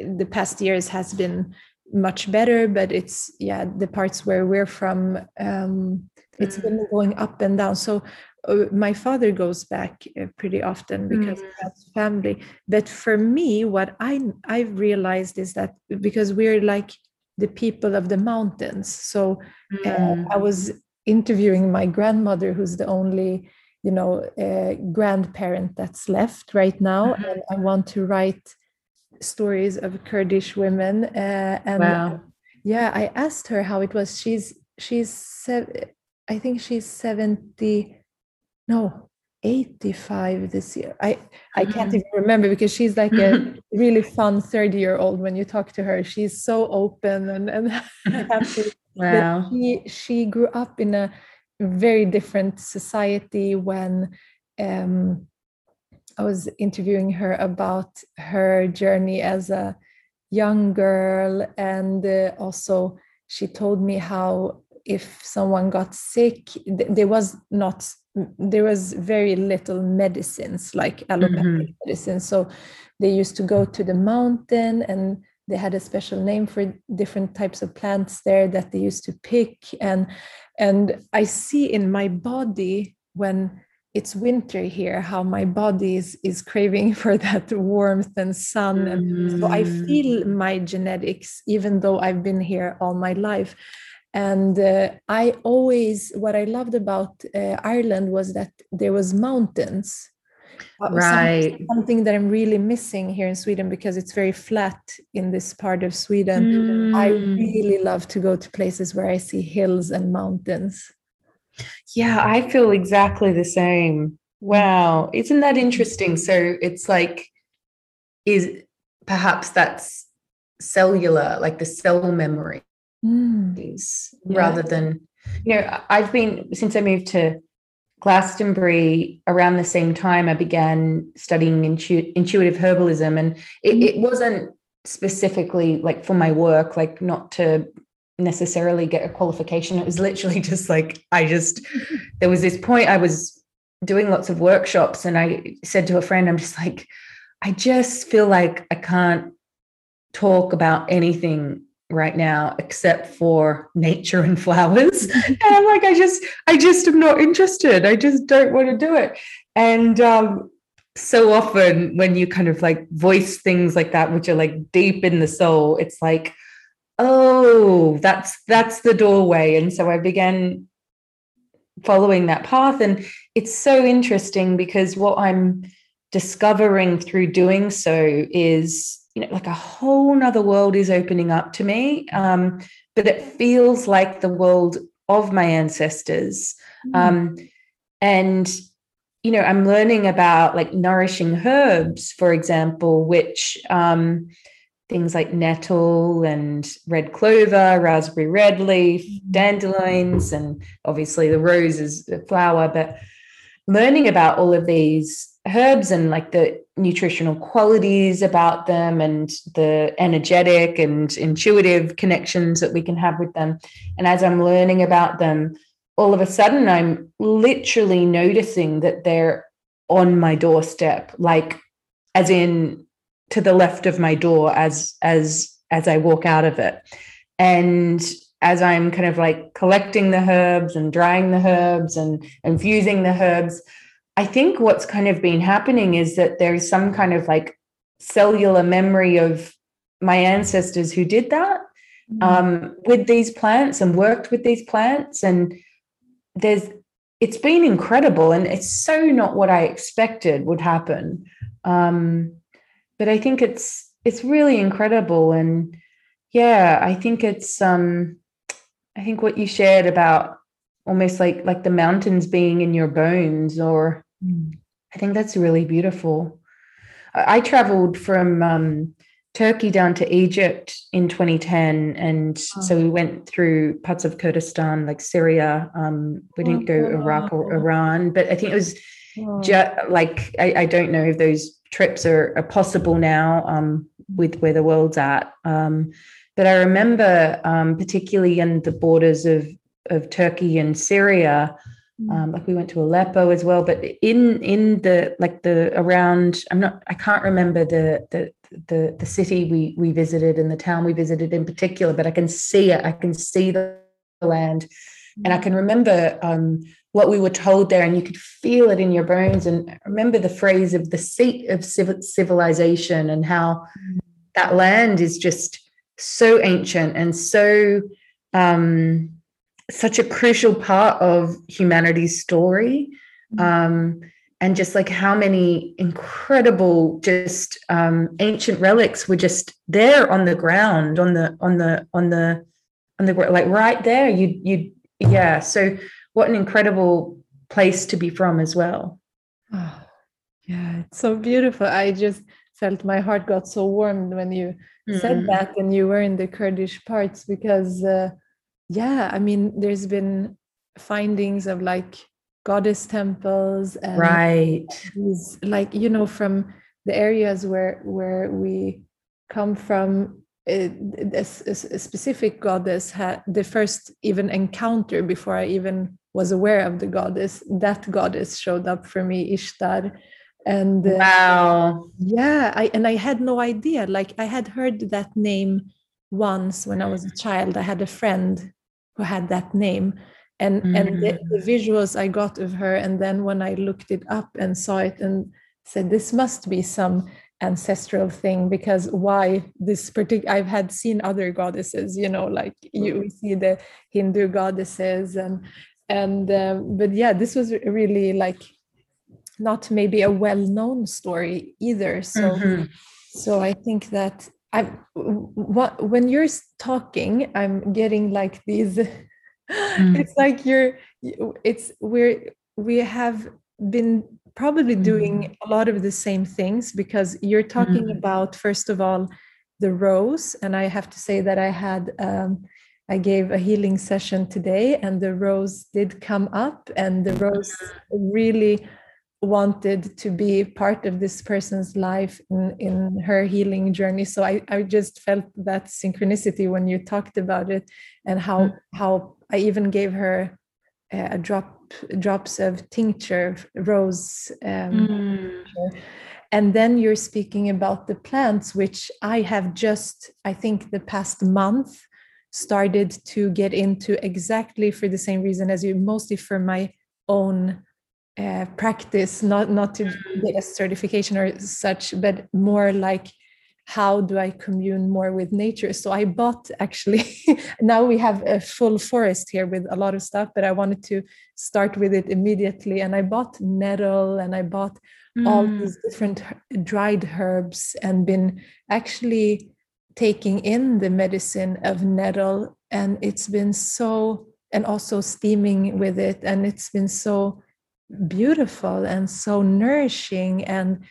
the past years has been much better but it's yeah the parts where we're from um it's mm. been going up and down so uh, my father goes back uh, pretty often because mm. has family but for me what i i've realized is that because we're like the people of the mountains so uh, mm. i was interviewing my grandmother who's the only you know uh, grandparent that's left right now mm-hmm. and i want to write stories of Kurdish women. Uh, and wow. yeah, I asked her how it was. She's she's sev- I think she's seventy, no, eighty-five this year. I I can't mm-hmm. even remember because she's like a really fun thirty-year-old. When you talk to her, she's so open and and happy. Wow. she she grew up in a very different society when um, I was interviewing her about her journey as a young girl, and uh, also she told me how if someone got sick, th- there was not there was very little medicines like allopathic mm-hmm. medicine. So they used to go to the mountain and they had a special name for different types of plants there that they used to pick and and i see in my body when it's winter here how my body is, is craving for that warmth and sun mm. and so i mm. feel my genetics even though i've been here all my life and uh, i always what i loved about uh, ireland was that there was mountains right something, something, that i'm really missing here in sweden because it's very flat in this part of sweden mm. i really love to go to places where i see hills and mountains yeah, I feel exactly the same. Wow. Isn't that interesting? So it's like, is perhaps that's cellular, like the cell memory mm. is yeah. rather than, you know, I've been, since I moved to Glastonbury around the same time, I began studying intu- intuitive herbalism. And it, it wasn't specifically like for my work, like not to necessarily get a qualification. It was literally just like, I just, there was this point I was doing lots of workshops and I said to a friend, I'm just like, I just feel like I can't talk about anything right now except for nature and flowers. And i'm like i just i just am not interested. I just don't want to do it. And um so often when you kind of like voice things like that which are like deep in the soul it's like oh that's that's the doorway. And so i began following that path. And it's so interesting because what i'm discovering through doing so is you know like a whole nother world is opening up to me um, but it feels like the world of my ancestors mm. um, and you know i'm learning about like nourishing herbs for example which um, things like nettle and red clover, raspberry red leaf, mm-hmm. dandelions, and obviously the rose is the flower. But learning about all of these herbs and like the nutritional qualities about them and the energetic and intuitive connections that we can have with them. And as I'm learning about them, all of a sudden I'm literally noticing that they're on my doorstep, like as in to the left of my door as as as I walk out of it. And as I'm kind of like collecting the herbs and drying the herbs and infusing the herbs, I think what's kind of been happening is that there's some kind of like cellular memory of my ancestors who did that mm-hmm. um, with these plants and worked with these plants. And there's, it's been incredible. And it's so not what I expected would happen. Um, but I think it's it's really incredible and yeah, I think it's um I think what you shared about almost like like the mountains being in your bones or. I think that's really beautiful. I, I traveled from um, Turkey down to Egypt in 2010. And oh. so we went through parts of Kurdistan, like Syria. Um, we didn't go oh, Iraq or Iran, but I think it was oh. just like, I, I, don't know if those trips are, are possible now um, with where the world's at. Um, but I remember, um, particularly in the borders of of Turkey and Syria, mm. Um, like we went to Aleppo as well. But in in the like the around, I'm not, I can't remember the the the the city we we visited and the town we visited in particular, but I can see it. I can see the land, and I mm. can remember um, what we were told there and you could feel it in your bones and remember the phrase of the seat of civilization and how that land is just so ancient and so um, such a crucial part of humanity's story um, and just like how many incredible just um, ancient relics were just there on the ground on the on the on the on the like right there you you yeah so what an incredible place to be from as well. Oh, yeah, it's so beautiful. I just felt my heart got so warm when you mm. said that and you were in the Kurdish parts because, uh, yeah, I mean, there's been findings of like goddess temples and right. these, like you know from the areas where where we come from a, a, a specific goddess had the first even encounter before I even was aware of the goddess that goddess showed up for me ishtar. And uh, wow. yeah i and i had no idea like i had heard that name once when i was a child i had a friend who had that name and mm. and the, the, visuals i got of her and then when i looked it up and saw it and said this must be some ancestral thing because why this particular i've had seen other goddesses you know like you see the hindu goddesses and and um, but yeah this was really like not maybe a well-known story either so mm-hmm. so i think that i what when you're talking i'm getting like these mm. it's like you're it's we're we have been probably doing mm-hmm. a lot of the same things because you're talking mm-hmm. about first of all the rose and i have to say that i had um, i gave a healing session today and the rose did come up and the rose really wanted to be part of this person's life in, in her healing journey so I, I just felt that synchronicity when you talked about it and how mm-hmm. how i even gave her a drop drops of tincture, rose. Um, mm. And then you're speaking about the plants, which I have just, I think, the past month started to get into exactly for the same reason as you, mostly for my own uh, practice, not not to mm. get a certification or such, but more like how do I commune more with nature? So I bought actually, now we have a full forest here with a lot of stuff, but I wanted to start with it immediately. And I bought nettle and I bought mm. all these different dried herbs and been actually taking in the medicine of nettle. And it's been so, and also steaming with it. And it's been so beautiful and so nourishing. And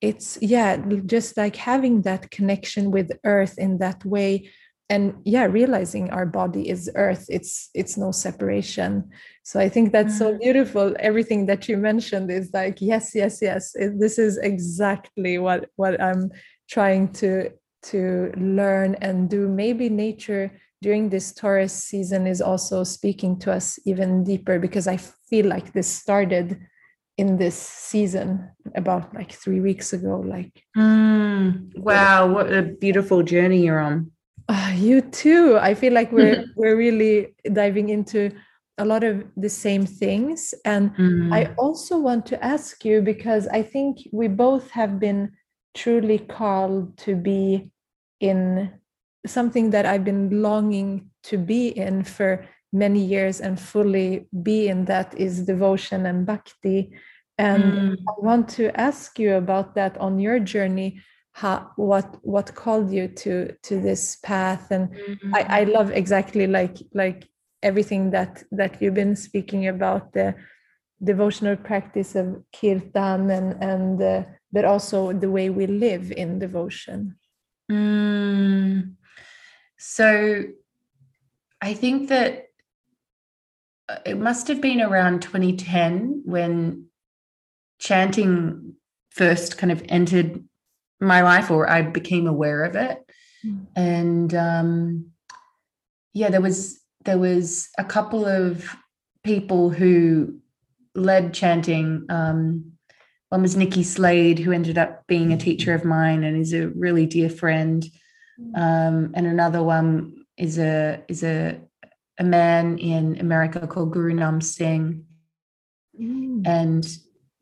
it's yeah just like having that connection with earth in that way. And yeah realizing our body is earth it's it's no separation. So i think that's so mm. beautiful. Everything that you mentioned is like yes yes yes. It, this is exactly what what i'm trying to to learn and do. Maybe nature during this taurus season is also speaking to us even deeper because i feel like this started in this season about like three weeks ago like mm, wow what a beautiful journey you're on. Uh, you too. I feel like we're we're really diving into a lot of the same things. And mm. i also want to ask you because i think we both have been truly called to be in something that i've been longing to be in for many years and fully be in that is devotion and bhakti and mm. i want to ask you about that on your journey how what what called you to to this path and mm-hmm. I, I love exactly like like everything that that you've been speaking about the devotional practice of kirtan and and uh, but also the way we live in devotion mm. So i think that uh, it must have been around 2010 when chanting first kind of entered my life or I became aware of it. Mm. And um, yeah, there was there was a couple of people who led chanting. Um, one was Nikki Slade, who ended up being a teacher of mine and is a really dear friend. Um, and another one is a is a a man in America called Guru Nam Singh. Mm. And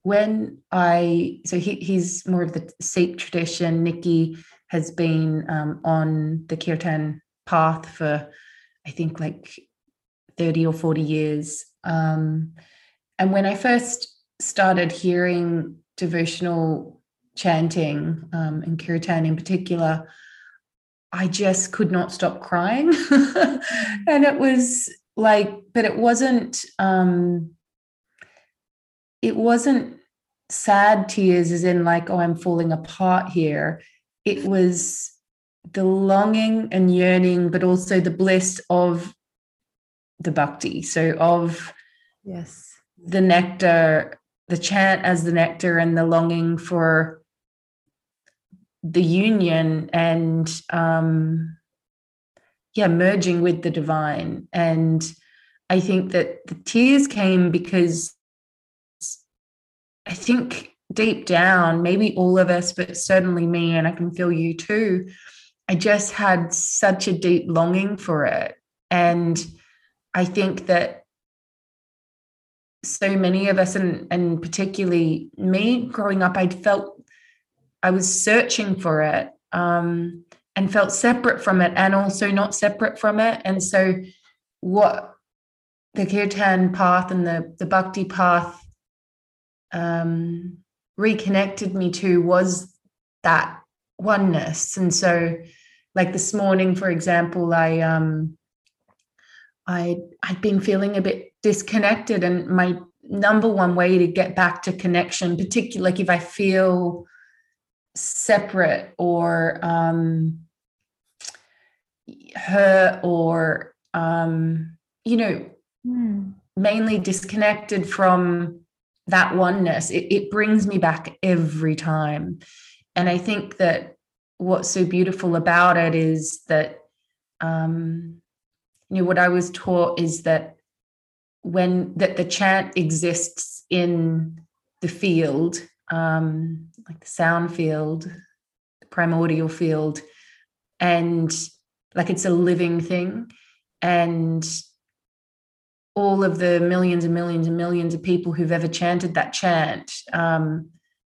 when I so he, he's more of the Sikh tradition. Nikki has been um, on the kirtan path for I think like thirty or forty years. Um, and when I first started hearing devotional chanting um, and kirtan in particular, I just could not stop crying, and it was like, but it wasn't. Um, it wasn't sad tears as in like oh i'm falling apart here. It was the longing and yearning but also the bliss of the bhakti. So of yes. the nectar the chant as the nectar and the longing for the union and um yeah merging with the divine and i think that the tears came because I think deep down, maybe all of us, but certainly me, and I can feel you too. I just had such a deep longing for it. And I think that so many of us, and, and particularly me growing up, I'd felt I was searching for it um, and felt separate from it and also not separate from it. And so, what the kirtan path and the, the bhakti path um, reconnected me to was that oneness. And so, like this morning, for example, I um, I I'd been feeling a bit disconnected, and my number one way to get back to connection, particularly like if I feel separate or um, hurt or um, you know mm. mainly disconnected from that oneness it, it brings me back every time and i think that what's so beautiful about it is that um, you know what i was taught is that when that the chant exists in the field um, like the sound field the primordial field and like it's a living thing and all of the millions and millions and millions of people who've ever chanted that chant um,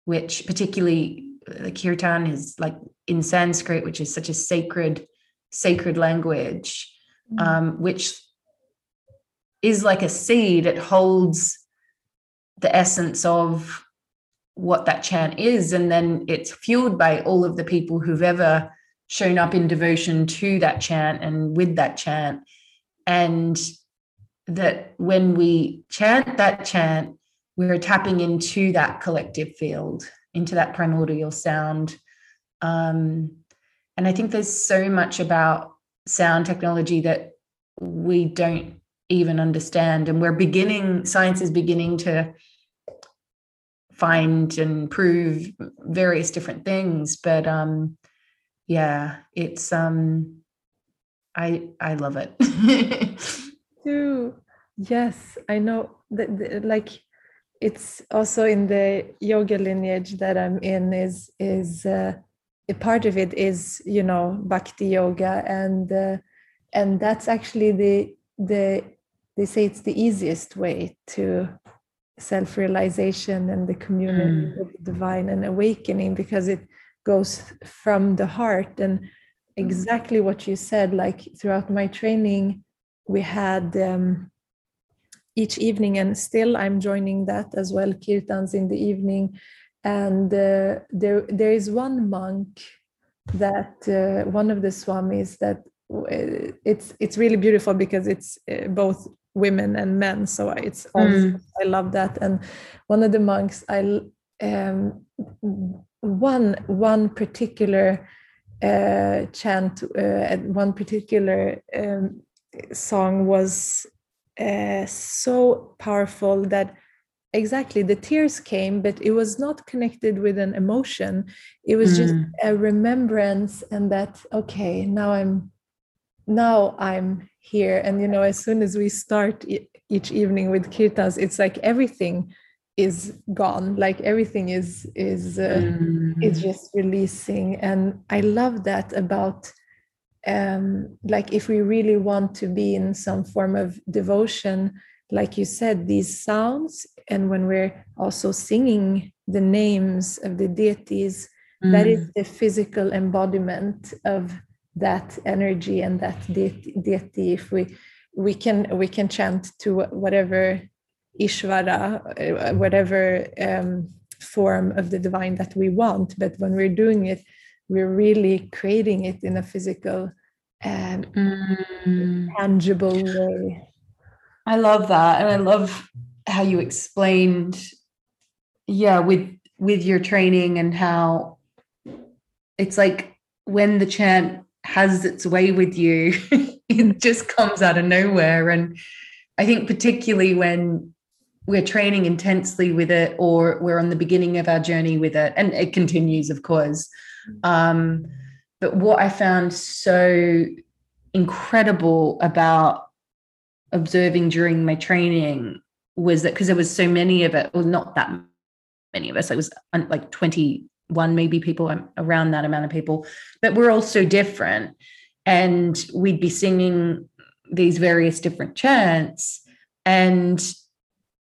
which particularly the uh, kirtan is like in sanskrit which is such a sacred sacred language mm. um, which is like a seed it holds the essence of what that chant is and then it's fueled by all of the people who've ever shown up in devotion to that chant and with that chant. And that when we chant that chant we're tapping into that collective field into that primordial sound. Um, and i think there's so much about sound technology that we don't even understand. And we're beginning science is beginning to find and prove various different things but um yeah it's um i i love it. Too. Yes i know. That like it's also in the yoga lineage that i'm in is is uh, a part of it is you know bhakti yoga and uh, and that's actually the the they say it's the easiest way to self-realization and the community mm. with the divine and awakening because it goes from the heart and mm. exactly what you said like throughout my training we had um, each evening and still i'm joining that as well kirtans in the evening and uh, there there is one monk that uh, one of the swamis that uh, it's it's really beautiful because it's uh, both women and men so it's also, mm. i love that and one of the monks i um, one one particular uh, chant uh, one particular um, song was uh, so powerful that exactly the tears came but it was not connected with an emotion it was mm. just a remembrance and that okay now i'm now i'm here and you know as soon as we start each evening with kirtans it's like everything is gone like everything is is uh, mm. is just releasing and i love that about um like if we really want to be in some form of devotion like you said these sounds and when we're also singing the names of the deities mm. that is mm. the physical embodiment of that energy and that deity if we we can we can chant to whatever ishvara uh, whatever um, form of the divine that we want but when we're doing it we're really creating it in a physical and um, mm. tangible way i love that and i love how you explained yeah with with your training and how it's like when the chant has its way with you, it just comes out of nowhere. And I think, particularly when we're training intensely with it or we're on the beginning of our journey with it, and it continues, of course. Um, but what I found so incredible about observing during my training was that because there was so many of it, well, not that many of us, it was like 20 one maybe people around that amount of people but we're all so different and we'd be singing these various different chants and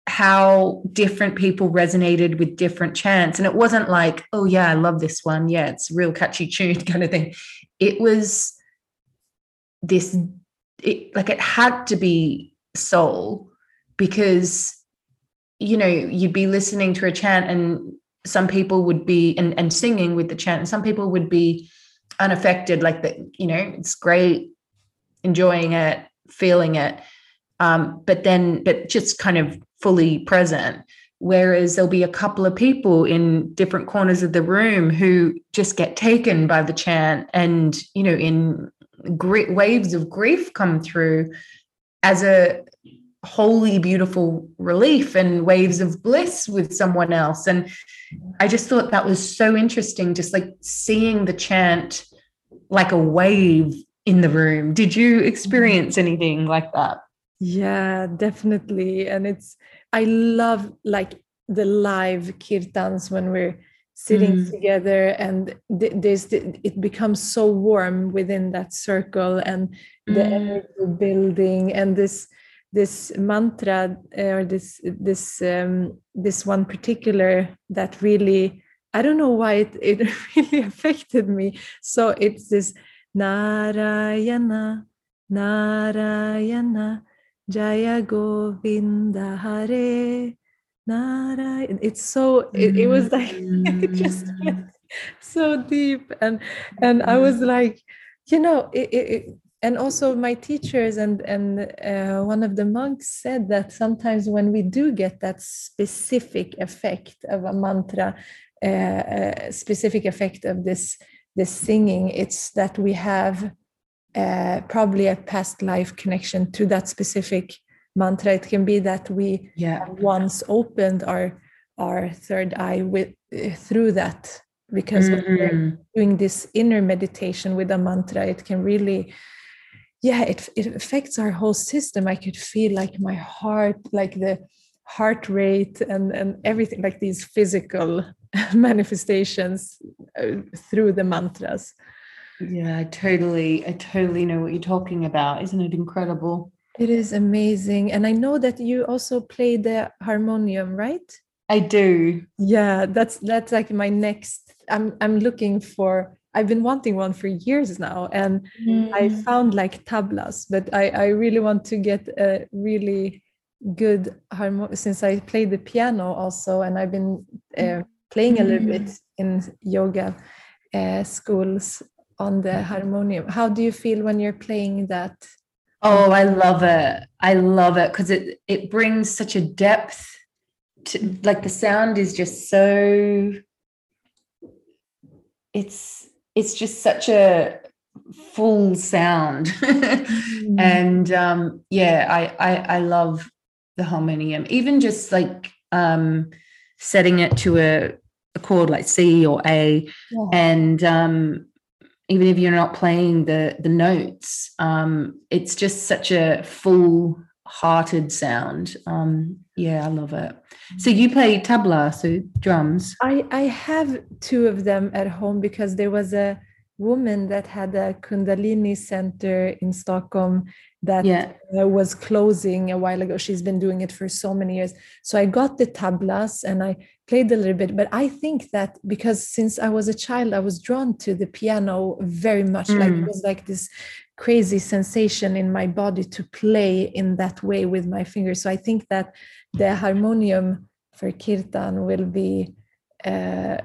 how different people resonated with different chants. And it wasn't like, oh, yeah, I love this one. Yeah, it's real catchy tune kind of thing. It was this, it, like, it had to be soul because, you know, you'd be listening to a chant and some people would be, and, and singing with the chant, and some people would be unaffected, like that, you know, it's great, enjoying it, feeling it. Um, but then, but just kind of fully present. Whereas there'll be a couple of people in different corners of the room who just get taken by the chant and, you know, in great waves of grief come through as a wholly beautiful relief and waves of bliss with someone else. And I just thought that was so interesting, just like seeing the chant like a wave in the room. Did you experience anything like that? Yeah, definitely. And it's, I love like the live kirtans when we're sitting mm. together and th- there's the, it becomes so warm within that circle and the mm. energy building and this this mantra uh, or this this um, this one particular that really I don't know why it, it really affected me. So it's this Narayana, Narayana, Jaya Govinda Hare Narayana. It's so it, it was like it just went so deep and and I was like, you know, it, it, and also my teachers and and uh, one of the monks said that sometimes when we do get that specific effect of a mantra, uh, uh, specific effect of this this singing, it's that we have uh, probably a past life connection to that specific mantra. It can be that we yeah. once opened our our third eye with uh, through that because mm-hmm. when we're mm-hmm. doing this inner meditation with a mantra, it can really yeah it, it affects our whole system i could feel like my heart like the heart rate and and everything like these physical manifestations uh, through the mantras yeah, I totally, I totally know what you're talking about. Isn't it incredible? It is amazing. And I know that you also play the harmonium, right? I do. Yeah, that's that's like my next I'm I'm looking for I've been wanting one for years now and mm. I found like tablas, but I I really want to get a really good harmonium since I play the piano also and I've been uh, playing a little mm. bit in yoga uh, schools on the harmonium. How do you feel when you're playing that? Oh, I love it. I love it because it it brings such a depth to like the sound is just so it's it's just such a full sound. mm. And um yeah, I, I I love the harmonium. Even just like um setting it to a, a chord like C or A yeah. and um even if you're not playing the the notes um, it's just such a full hearted sound um, yeah i love it. So you play tabla so drums. I i have two of them at home because there was a woman that had a kundalini center in stockholm that yeah. uh, was closing a while ago. She's been doing it for so many years. So i got the tablas and i played a little bit but i think that because since i was a child i was drawn to the piano very much. Mm. like it was like this crazy sensation in my body to play in that way with my fingers so i think that the harmonium for kirtan will be uh,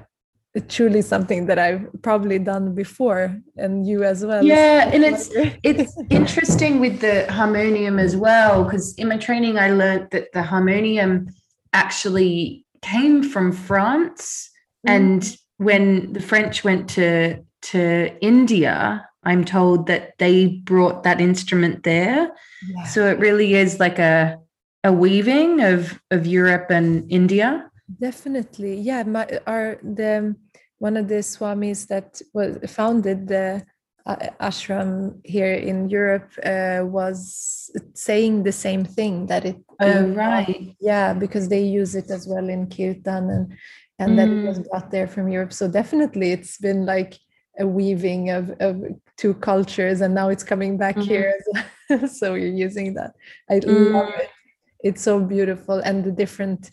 truly something that I've probably done before and you as well. Yeah, and it's it's interesting with the harmonium as well because in my training I learned that the harmonium actually came from France. Mm. And when the French went to, to India, I'm told that they brought that instrument there. Yeah. So it really is like a, a weaving of, of Europe and India. Definitely. Yeah. My, our, the, one of the swamis that was founded the uh, ashram here in Europe uh, was saying the same thing that it. Oh right. Yeah, because they use it as well in kirtan and and mm. that it was brought there from Europe. So definitely, it's been like a weaving of of two cultures, and now it's coming back mm-hmm. here. so you're using that. I mm. love it. it's so beautiful and the different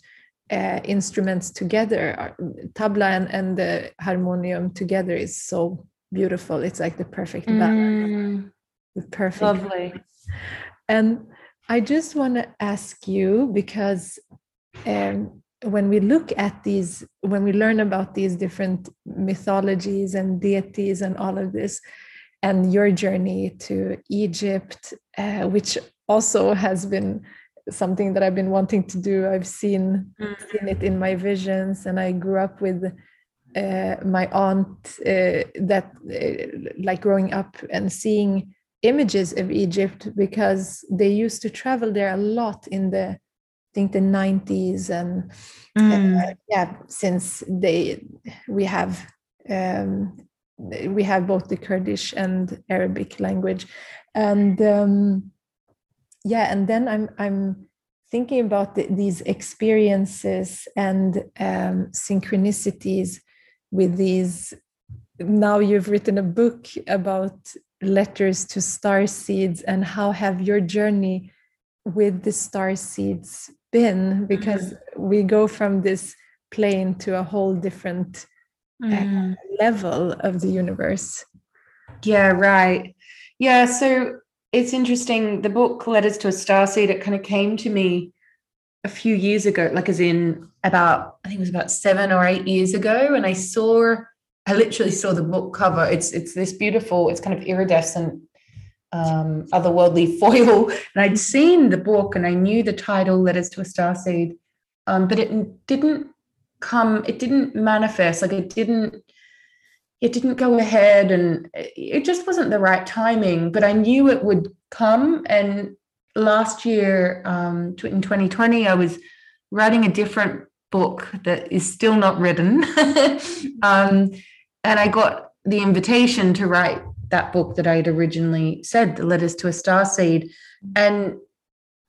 uh, instruments together tabla and, and the harmonium together is so beautiful it's like the perfect balance mm, the perfect lovely and i just want to ask you because um, when we look at these when we learn about these different mythologies and deities and all of this and your journey to egypt uh, which also has been something that I've been wanting to do. I've seen, mm. seen it in my visions, and I grew up with uh, my aunt uh, that, uh, like, growing up and seeing images of Egypt because they used to travel there a lot in the, think, the 90s, and mm. yeah, since they we have. Um, we have both the Kurdish and Arabic language, and um, yeah and then i'm i'm thinking about the, these experiences and um, synchronicities with these now you've written a book about letters to star seeds and how have your journey with the star seeds been because mm-hmm. we go from this plane to a whole different mm. uh, level of the universe yeah right yeah so it's interesting. The book Letters to a Starseed, it kind of came to me a few years ago, like as in about, I think it was about seven or eight years ago. And I saw, I literally saw the book cover. It's it's this beautiful, it's kind of iridescent, um, otherworldly foil. And I'd seen the book and I knew the title, Letters to a Starseed. Um, but it didn't come, it didn't manifest, like it didn't it didn't go ahead and it just wasn't the right timing but i knew it would come and last year um, in 2020 i was writing a different book that is still not written um, and i got the invitation to write that book that i had originally said the letters to a star seed and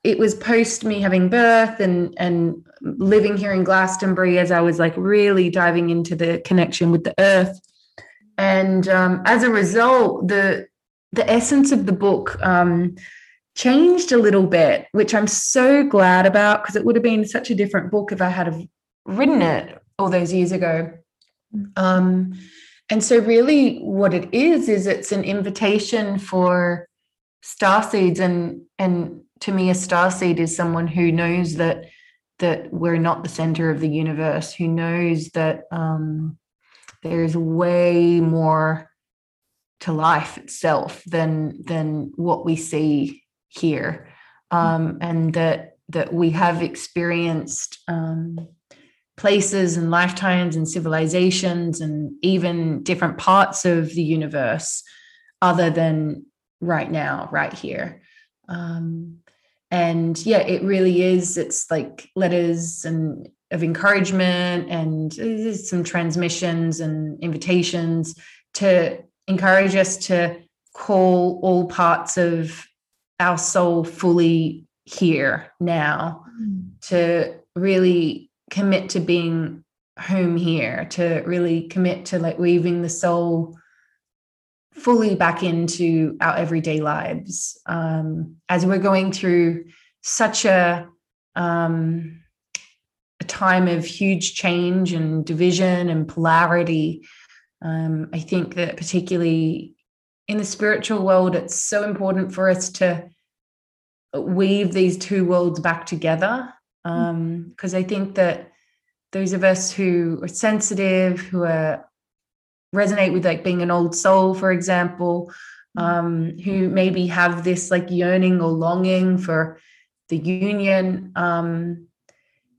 it was post me having birth and and living here in glastonbury as i was like really diving into the connection with the earth and um, as a result, the the essence of the book um, changed a little bit, which I'm so glad about because it would have been such a different book if I had written it all those years ago. Um, and so, really, what it is is it's an invitation for star seeds, and and to me, a star seed is someone who knows that that we're not the center of the universe, who knows that um, there's way more to life itself than than what we see here. Um, and that that we have experienced um, places and lifetimes and civilizations and even different parts of the universe other than right now right here um, and yeah it really is it's like letters and of encouragement and some transmissions and invitations to encourage us to call all parts of our soul fully here now mm. to really commit to being home here to really commit to like weaving the soul fully back into our everyday lives um, as we're going through such a um, a time of huge change and division and polarity. Um, I think that particularly in the spiritual world, it's so important for us to weave these two worlds back together. Because um, I think that those of us who are sensitive, who are resonate with like being an old soul, for example, um, who maybe have this like yearning or longing for the union, um,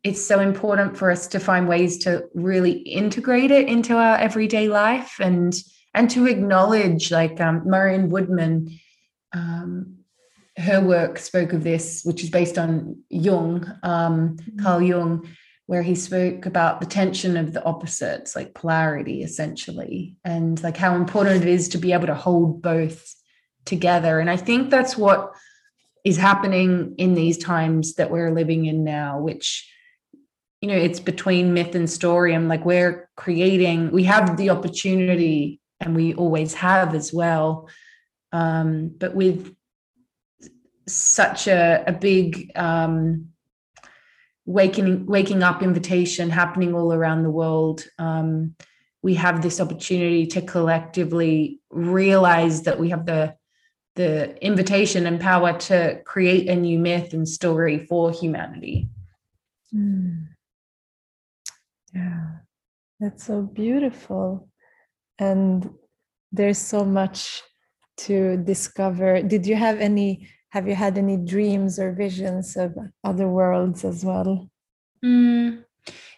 it's so important for us to find ways to really integrate it into our everyday life and and to acknowledge like um, marion woodman um, her work spoke of this which is based on jung um, mm-hmm. carl jung where he spoke about the tension of the opposites like polarity essentially and like how important it is to be able to hold both together and i think that's what is happening in these times that we're living in now which you know it's between myth and story and like we're creating we have the opportunity and we always have as well um, but with such a, a big um, waking waking up invitation happening all around the world. Um, we have this opportunity to collectively realize that we have the the invitation and power to create a new myth and story for humanity. Mm. yeah that's so beautiful. And there's so much to discover. Did you have any have you had any dreams or visions of other worlds as well? Mm,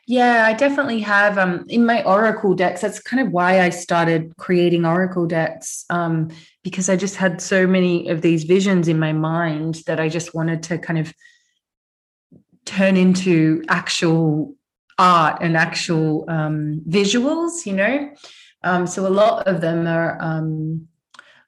yeah i definitely have um, in my oracle decks that's kind of why i started creating oracle decks um, because i just had so many of these visions in my mind that i just wanted to kind of turn into actual art and actual um, visuals you know? Um, so a lot of them are um,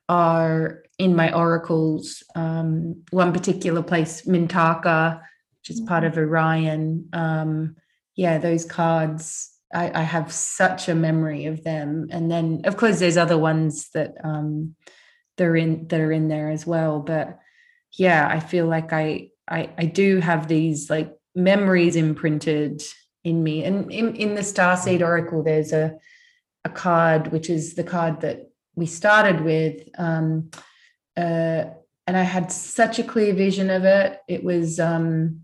are in my oracles. Um, one particular place, Mintaka, which is part of mm-hmm. Orion. Um, yeah, those cards. I, I, have such a memory of them, and then of course there's other ones that um, they're in that are in there as well. But yeah, I feel like I I, I do have these like memories imprinted in me. And in, in the Star Seed Oracle, there's a a card which is the card that we started with. Um, uh, and I had such a clear vision of it. It was, um,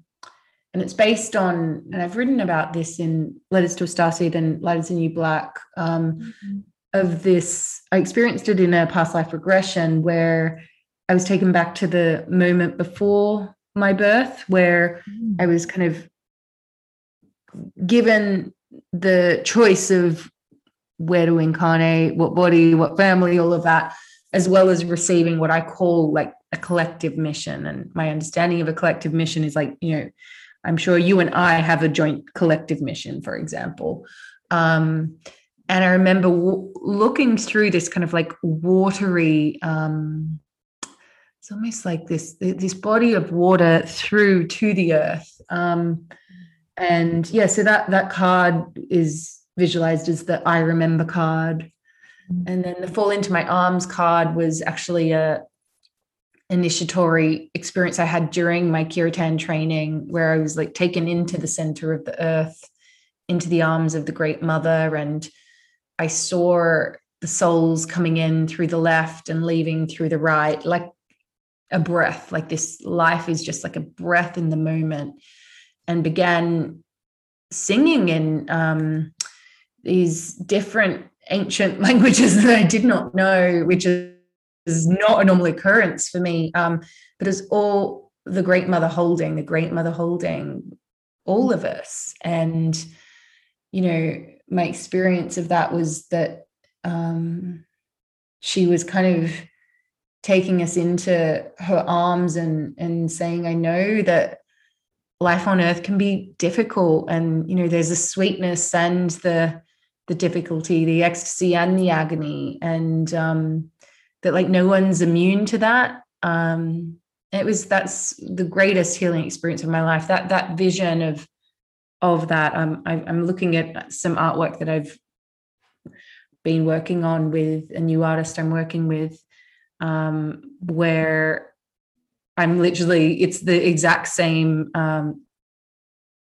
and it's based on, and I've written about this in Letters to a Starseed and Light Is the New Black. Um, mm-hmm. Of this, I experienced it in a past life regression where I was taken back to the moment before my birth, where mm. I was kind of given the choice of where to incarnate, what body, what family, all of that, as well as receiving what I call like a collective mission. And my understanding of a collective mission is like, you know, I'm sure you and I have a joint collective mission, for example. Um, and I remember w- looking through this kind of like watery, um, it's almost like this this body of water through to the earth. Um, and yeah, so that that card is visualized as the I remember card. And then the fall into my arms card was actually a initiatory experience I had during my Kirtan training where I was like taken into the center of the earth, into the arms of the great mother. And I saw the souls coming in through the left and leaving through the right, like a breath, like this life is just like a breath in the moment. And began singing in um, these different ancient languages that I did not know, which is, not a normal occurrence for me. Um, but it's all the great mother holding, the great mother holding all of us. And, you know, my experience of that was that um, she was kind of taking us into her arms and and saying, I know that life on earth can be difficult and you know there's a sweetness and the the difficulty, the ecstasy, and the agony, and um, that like no one's immune to that. Um, it was that's the greatest healing experience of my life. That that vision of of that. Um, I, I'm looking at some artwork that I've been working on with a new artist I'm working with, um, where I'm literally it's the exact same um,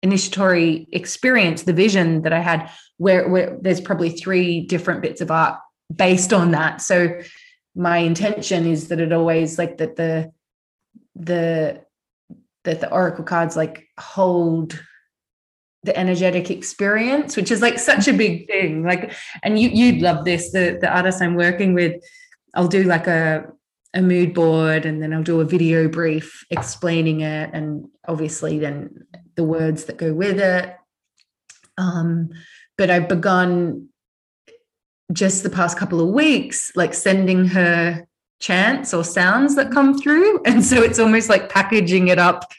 initiatory experience, the vision that I had, where, where there's probably three different bits of art based on that. So my intention is that it always like that the the that the oracle cards like hold the energetic experience which is like such a big thing like and you you'd love this the the artist i'm working with i'll do like a a mood board and then I'll do a video brief explaining it and obviously then the words that go with it. Um, but I've begun just the past couple of weeks, like sending her chants or sounds that come through. And so it's almost like packaging it up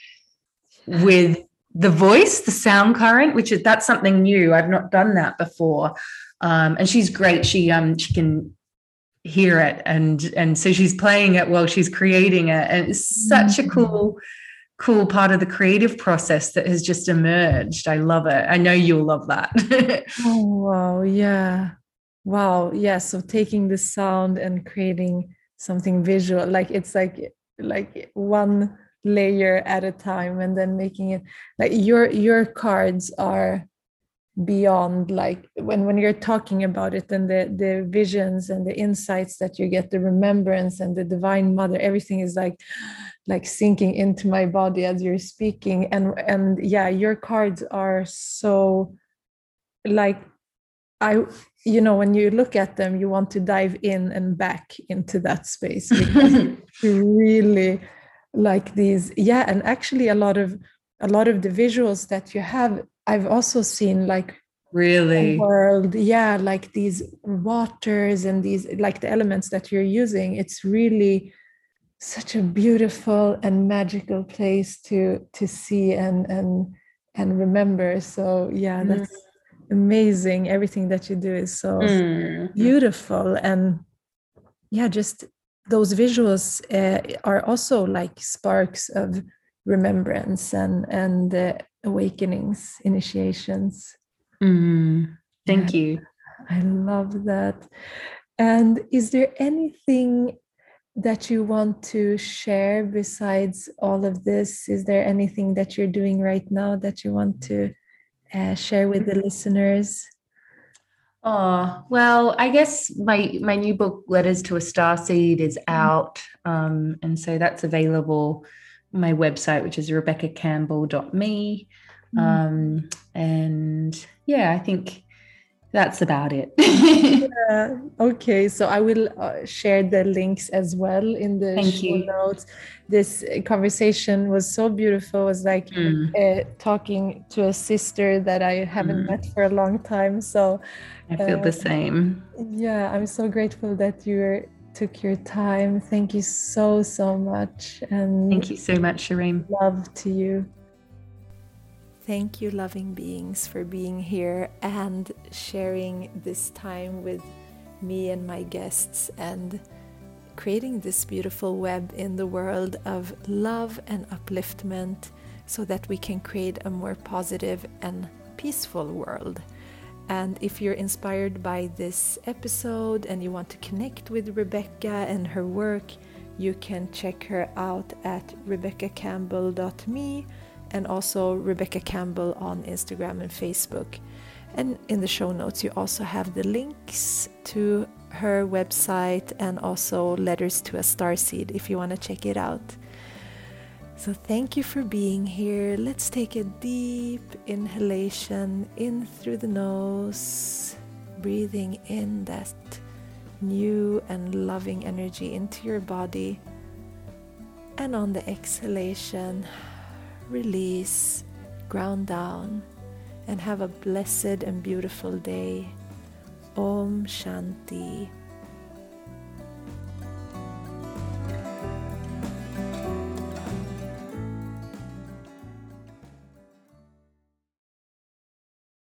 with the voice, the sound current, which is that's something new. I've not done that before. Um, and she's great. She um she can hear it and and so she's playing it while she's creating it and it's such a mm. cool cool part of the creative process that has just emerged. I love it. I know you'll love that. Oh wow. Yeah. Wow. Yeah. So taking the sound and creating something visual like it's like like one layer at a time and then making it like your your cards are beyond like when when you're talking about it and the the visions and the insights that you get the remembrance and the divine mother everything is like like sinking into my body as you're speaking. And and yeah your cards are so like i you know when you look at them you want to dive in and back into that space because really like these. Yeah and actually a lot of a lot of the visuals that you have i've also seen like really? world yeah like these waters and these like the elements that you're using. It's really such a beautiful and magical place to to see and and and remember. So yeah mm. that's amazing. Everything that you do is so mm. beautiful. And yeah just those visuals uh, are also like sparks of remembrance and and uh, awakenings initiations. Mm, thank yeah, you. I love that. And is there anything that you want to share besides all of this? Is there anything that you're doing right now that you want to uh, share with the listeners? Oh, well, I guess my my new book, Letters to a Star Seed, is mm-hmm. out. Um, and so that's available my website, which is rebeccacampbell.me. Mm. Um, and yeah, I think that's about it. yeah. Okay, so I will uh, share the links as well in the Thank show you. notes. This conversation was so beautiful. It was like mm. uh, talking to a sister that I haven't mm. met for a long time. So I feel uh, the same. Yeah, I'm so grateful that you took your time. Thank you so so much, and thank you so much, Shireen. Love to you. Thank you, loving beings, for being here and sharing this time with me and my guests and creating this beautiful web in the world of love and upliftment so that we can create a more positive and peaceful world. And if you're inspired by this episode and you want to connect with Rebecca and her work, you can check her out at rebeccacampbell.me and also Rebecca Campbell on Instagram and Facebook. And in the show notes, you also have the links to her website and also letters to a starseed if you want to check it out. So, thank you for being here. Let's take a deep inhalation in through the nose, breathing in that new and loving energy into your body. And on the exhalation, release, ground down, and have a blessed and beautiful day. Om Shanti.